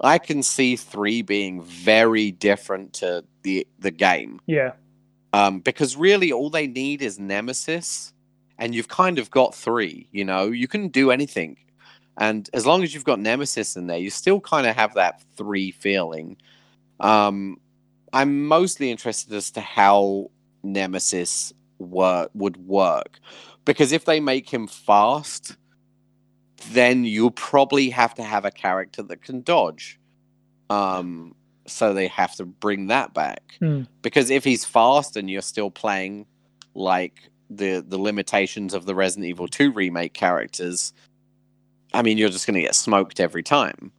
I can see three being very different to the the game. Yeah. Um, because really all they need is Nemesis, and you've kind of got three, you know, you can do anything. And as long as you've got Nemesis in there, you still kind of have that three feeling. Um, I'm mostly interested as to how Nemesis work would work. Because if they make him fast, then you'll probably have to have a character that can dodge. Um, so they have to bring that back Hmm. because if he's fast and you're still playing like the the limitations of the Resident Evil 2 remake characters, I mean, you're just going to get smoked every time.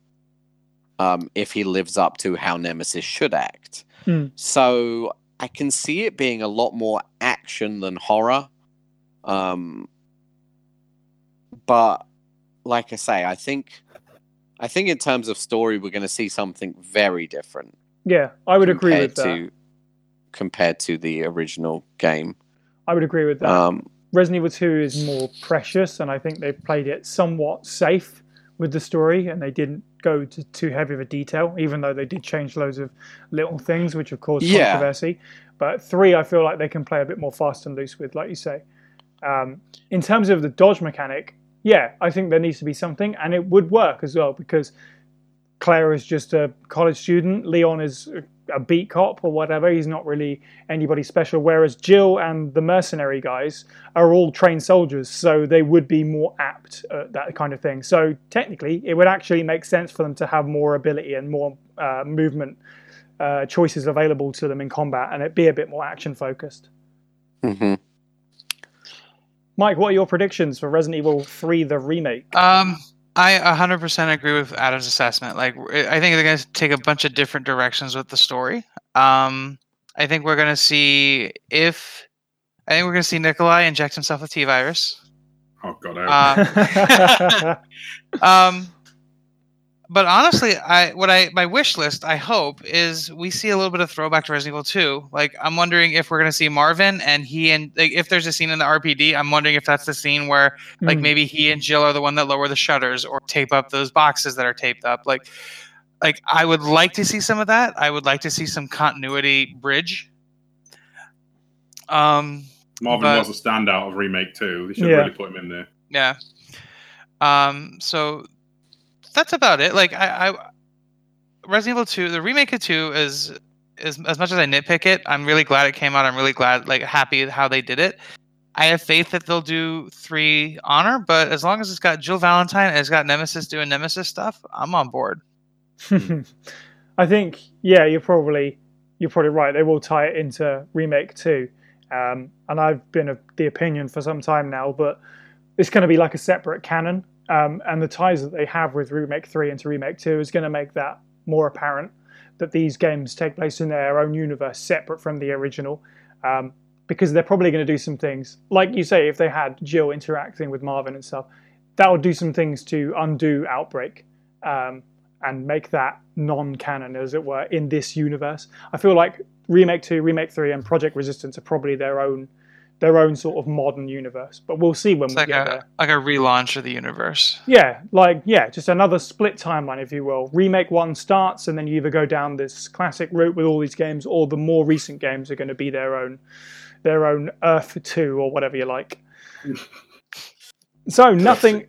Um, if he lives up to how Nemesis should act, Hmm. so I can see it being a lot more action than horror. Um, but like I say, I think I think in terms of story, we're going to see something very different. Yeah, I would agree with that. to compared to the original game. I would agree with that. Um, Resident Evil 2 is more precious, and I think they played it somewhat safe with the story, and they didn't go to too heavy of a detail, even though they did change loads of little things, which have caused Yeah. controversy. But 3, I feel like they can play a bit more fast and loose with, like you say. Um, in terms of the dodge mechanic, yeah, I think there needs to be something, and it would work as well, because Claire is just a college student, Leon is a- beat cop or whatever. He's not really anybody special. Whereas Jill and the mercenary guys are all trained soldiers, so they would be more apt at that kind of thing. So technically, it would actually make sense for them to have more ability and more uh, movement uh, choices available to them in combat, and it be a bit more action focused. mhm. Mike, what are your predictions for Resident Evil 3: The remake? Um, I 100% agree with Adam's assessment. Like, I think they're going to take a bunch of different directions with the story. Um, I think we're going to see if I think we're going to see Nikolai inject himself with T virus. Oh god, I Uh, *laughs* um, but honestly, I what I my wish list I hope is we see a little bit of throwback to Resident Evil 2. Like I'm wondering if we're gonna see Marvin and he and like, if there's a scene in the RPD, I'm wondering if that's the scene where like Hmm. maybe he and Jill are the one that lower the shutters or tape up those boxes that are taped up. Like like I would like to see some of that. I would like to see some continuity bridge. Um Marvin but- was a standout of remake two. They should Yeah. really put him in there. Yeah. Um. So that's about it. Like I, I Resident Evil Two, the remake of Two is is as much as I nitpick it, I'm really glad it came out. I'm really glad, like happy how they did it. I have faith that they'll do three honor, but as long as it's got Jill Valentine and it's got Nemesis doing Nemesis stuff, I'm on board. *laughs* I think, yeah, you're probably you're probably right. They will tie it into remake two, um, and I've been of the opinion for some time now, but it's going to be like a separate canon, um, and the ties that they have with remake three into remake two is going to make that more apparent that these games take place in their own universe, separate from the original. Um, because they're probably going to do some things, like you say, if they had Jill interacting with Marvin and stuff, that would do some things to undo Outbreak. Um, and make that non-canon, as it were, in this universe. I feel like remake two, remake three, and Project Resistance are probably their own their own sort of modern universe. But we'll see when It's we like get a there. like a relaunch of the universe. Yeah, like yeah, just another split timeline, if you will. Remake one starts, and then you either go down this classic route with all these games, or the more recent games are going to be their own their own Earth two or whatever you like. *laughs* So nothing.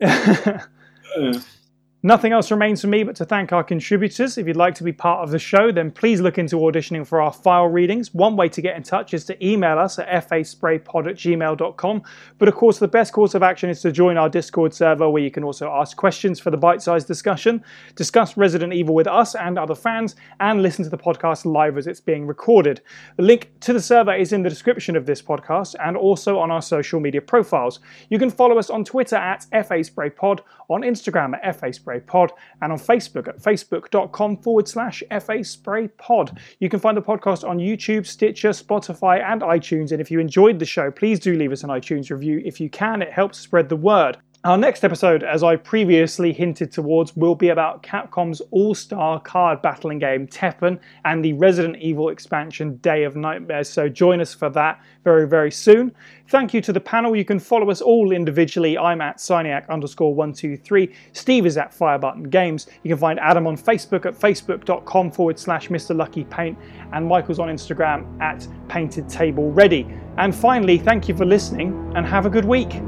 Seven. *laughs* Nothing else remains for me but to thank our contributors. If you'd like to be part of the show, then please look into auditioning for our file readings. One way to get in touch is to email us at faspraypod at gmail.com. But of course, the best course of action is to join our Discord server where you can also ask questions for the bite sized discussion, discuss Resident Evil with us and other fans, and listen to the podcast live as it's being recorded. The link to the server is in the description of this podcast and also on our social media profiles. You can follow us on Twitter at faspraypod, on Instagram at faspraypod, and on Facebook at facebook.com forward slash FA Spray Pod. You can find the podcast on YouTube, Stitcher, Spotify, and iTunes. And if you enjoyed the show, please do leave us an iTunes review. If you can, it helps spread the word. Our next episode, as I previously hinted towards, will be about Capcom's all star card battling game Teppen and the Resident Evil expansion Day of Nightmares. So join us for that very, very soon. Thank you to the panel. You can follow us all individually. I'm at Cyniac underscore 123. Steve is at Firebutton Games. You can find Adam on Facebook at facebook.com forward slash Mr. Lucky Paint. And Michael's on Instagram at Painted Table Ready. And finally, thank you for listening and have a good week.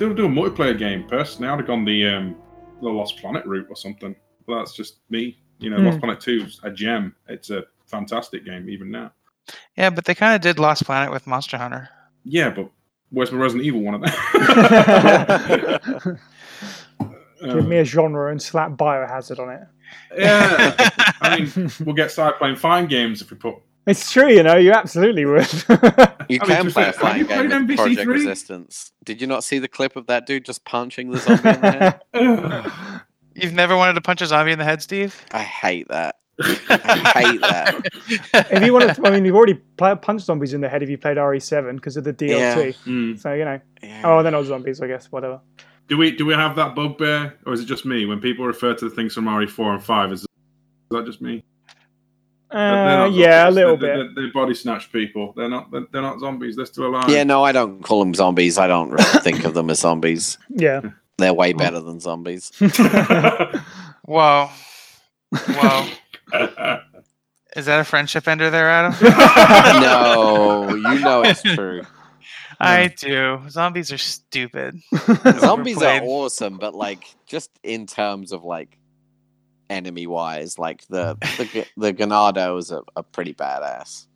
They were doing a multiplayer game, personally, I'd have gone the um, the Lost Planet route or something. But that's just me. You know, Hmm. Lost Planet 2 is a gem. It's a fantastic game even now. Yeah, but they kind of did Lost Planet with Monster Hunter. Yeah, but where's my Resident Evil one of them? *laughs* *laughs* Give me a genre and slap Biohazard on it. yeah, I mean, we'll get started playing fine games if we put. It's true, you know, you absolutely would. *laughs* You I mean, can to play a have flying game played with Project MVC3? Resistance. Did you not see the clip of that dude just punching the zombie in the head? *laughs* *sighs* You've never wanted to punch a zombie in the head, Steve? I hate that. *laughs* I hate that. if you want to, I mean, you've already pl- punched zombies in the head if you played RE7 because of the DLC. Mm. So, you know, Yeah. oh, they're not zombies, I guess, whatever. Do we do we have that bugbear, or is it just me when people refer to the things from RE4 and 5? Is, is that just me? They're Uh, not yeah, a little They're- bit. They're, they're body snatch people. They're not. They're, they're not zombies. They're still alive. Yeah, no, I don't call them zombies. I don't really *laughs* think of them as zombies. Yeah. They're way better than zombies. *laughs* Whoa. Whoa. *laughs* Is that a friendship ender there, Adam? no, you know it's true. I do. Zombies are stupid. Zombies are awesome, but like just in terms of like enemy wise, like the *laughs* the the Ganados are, are pretty badass.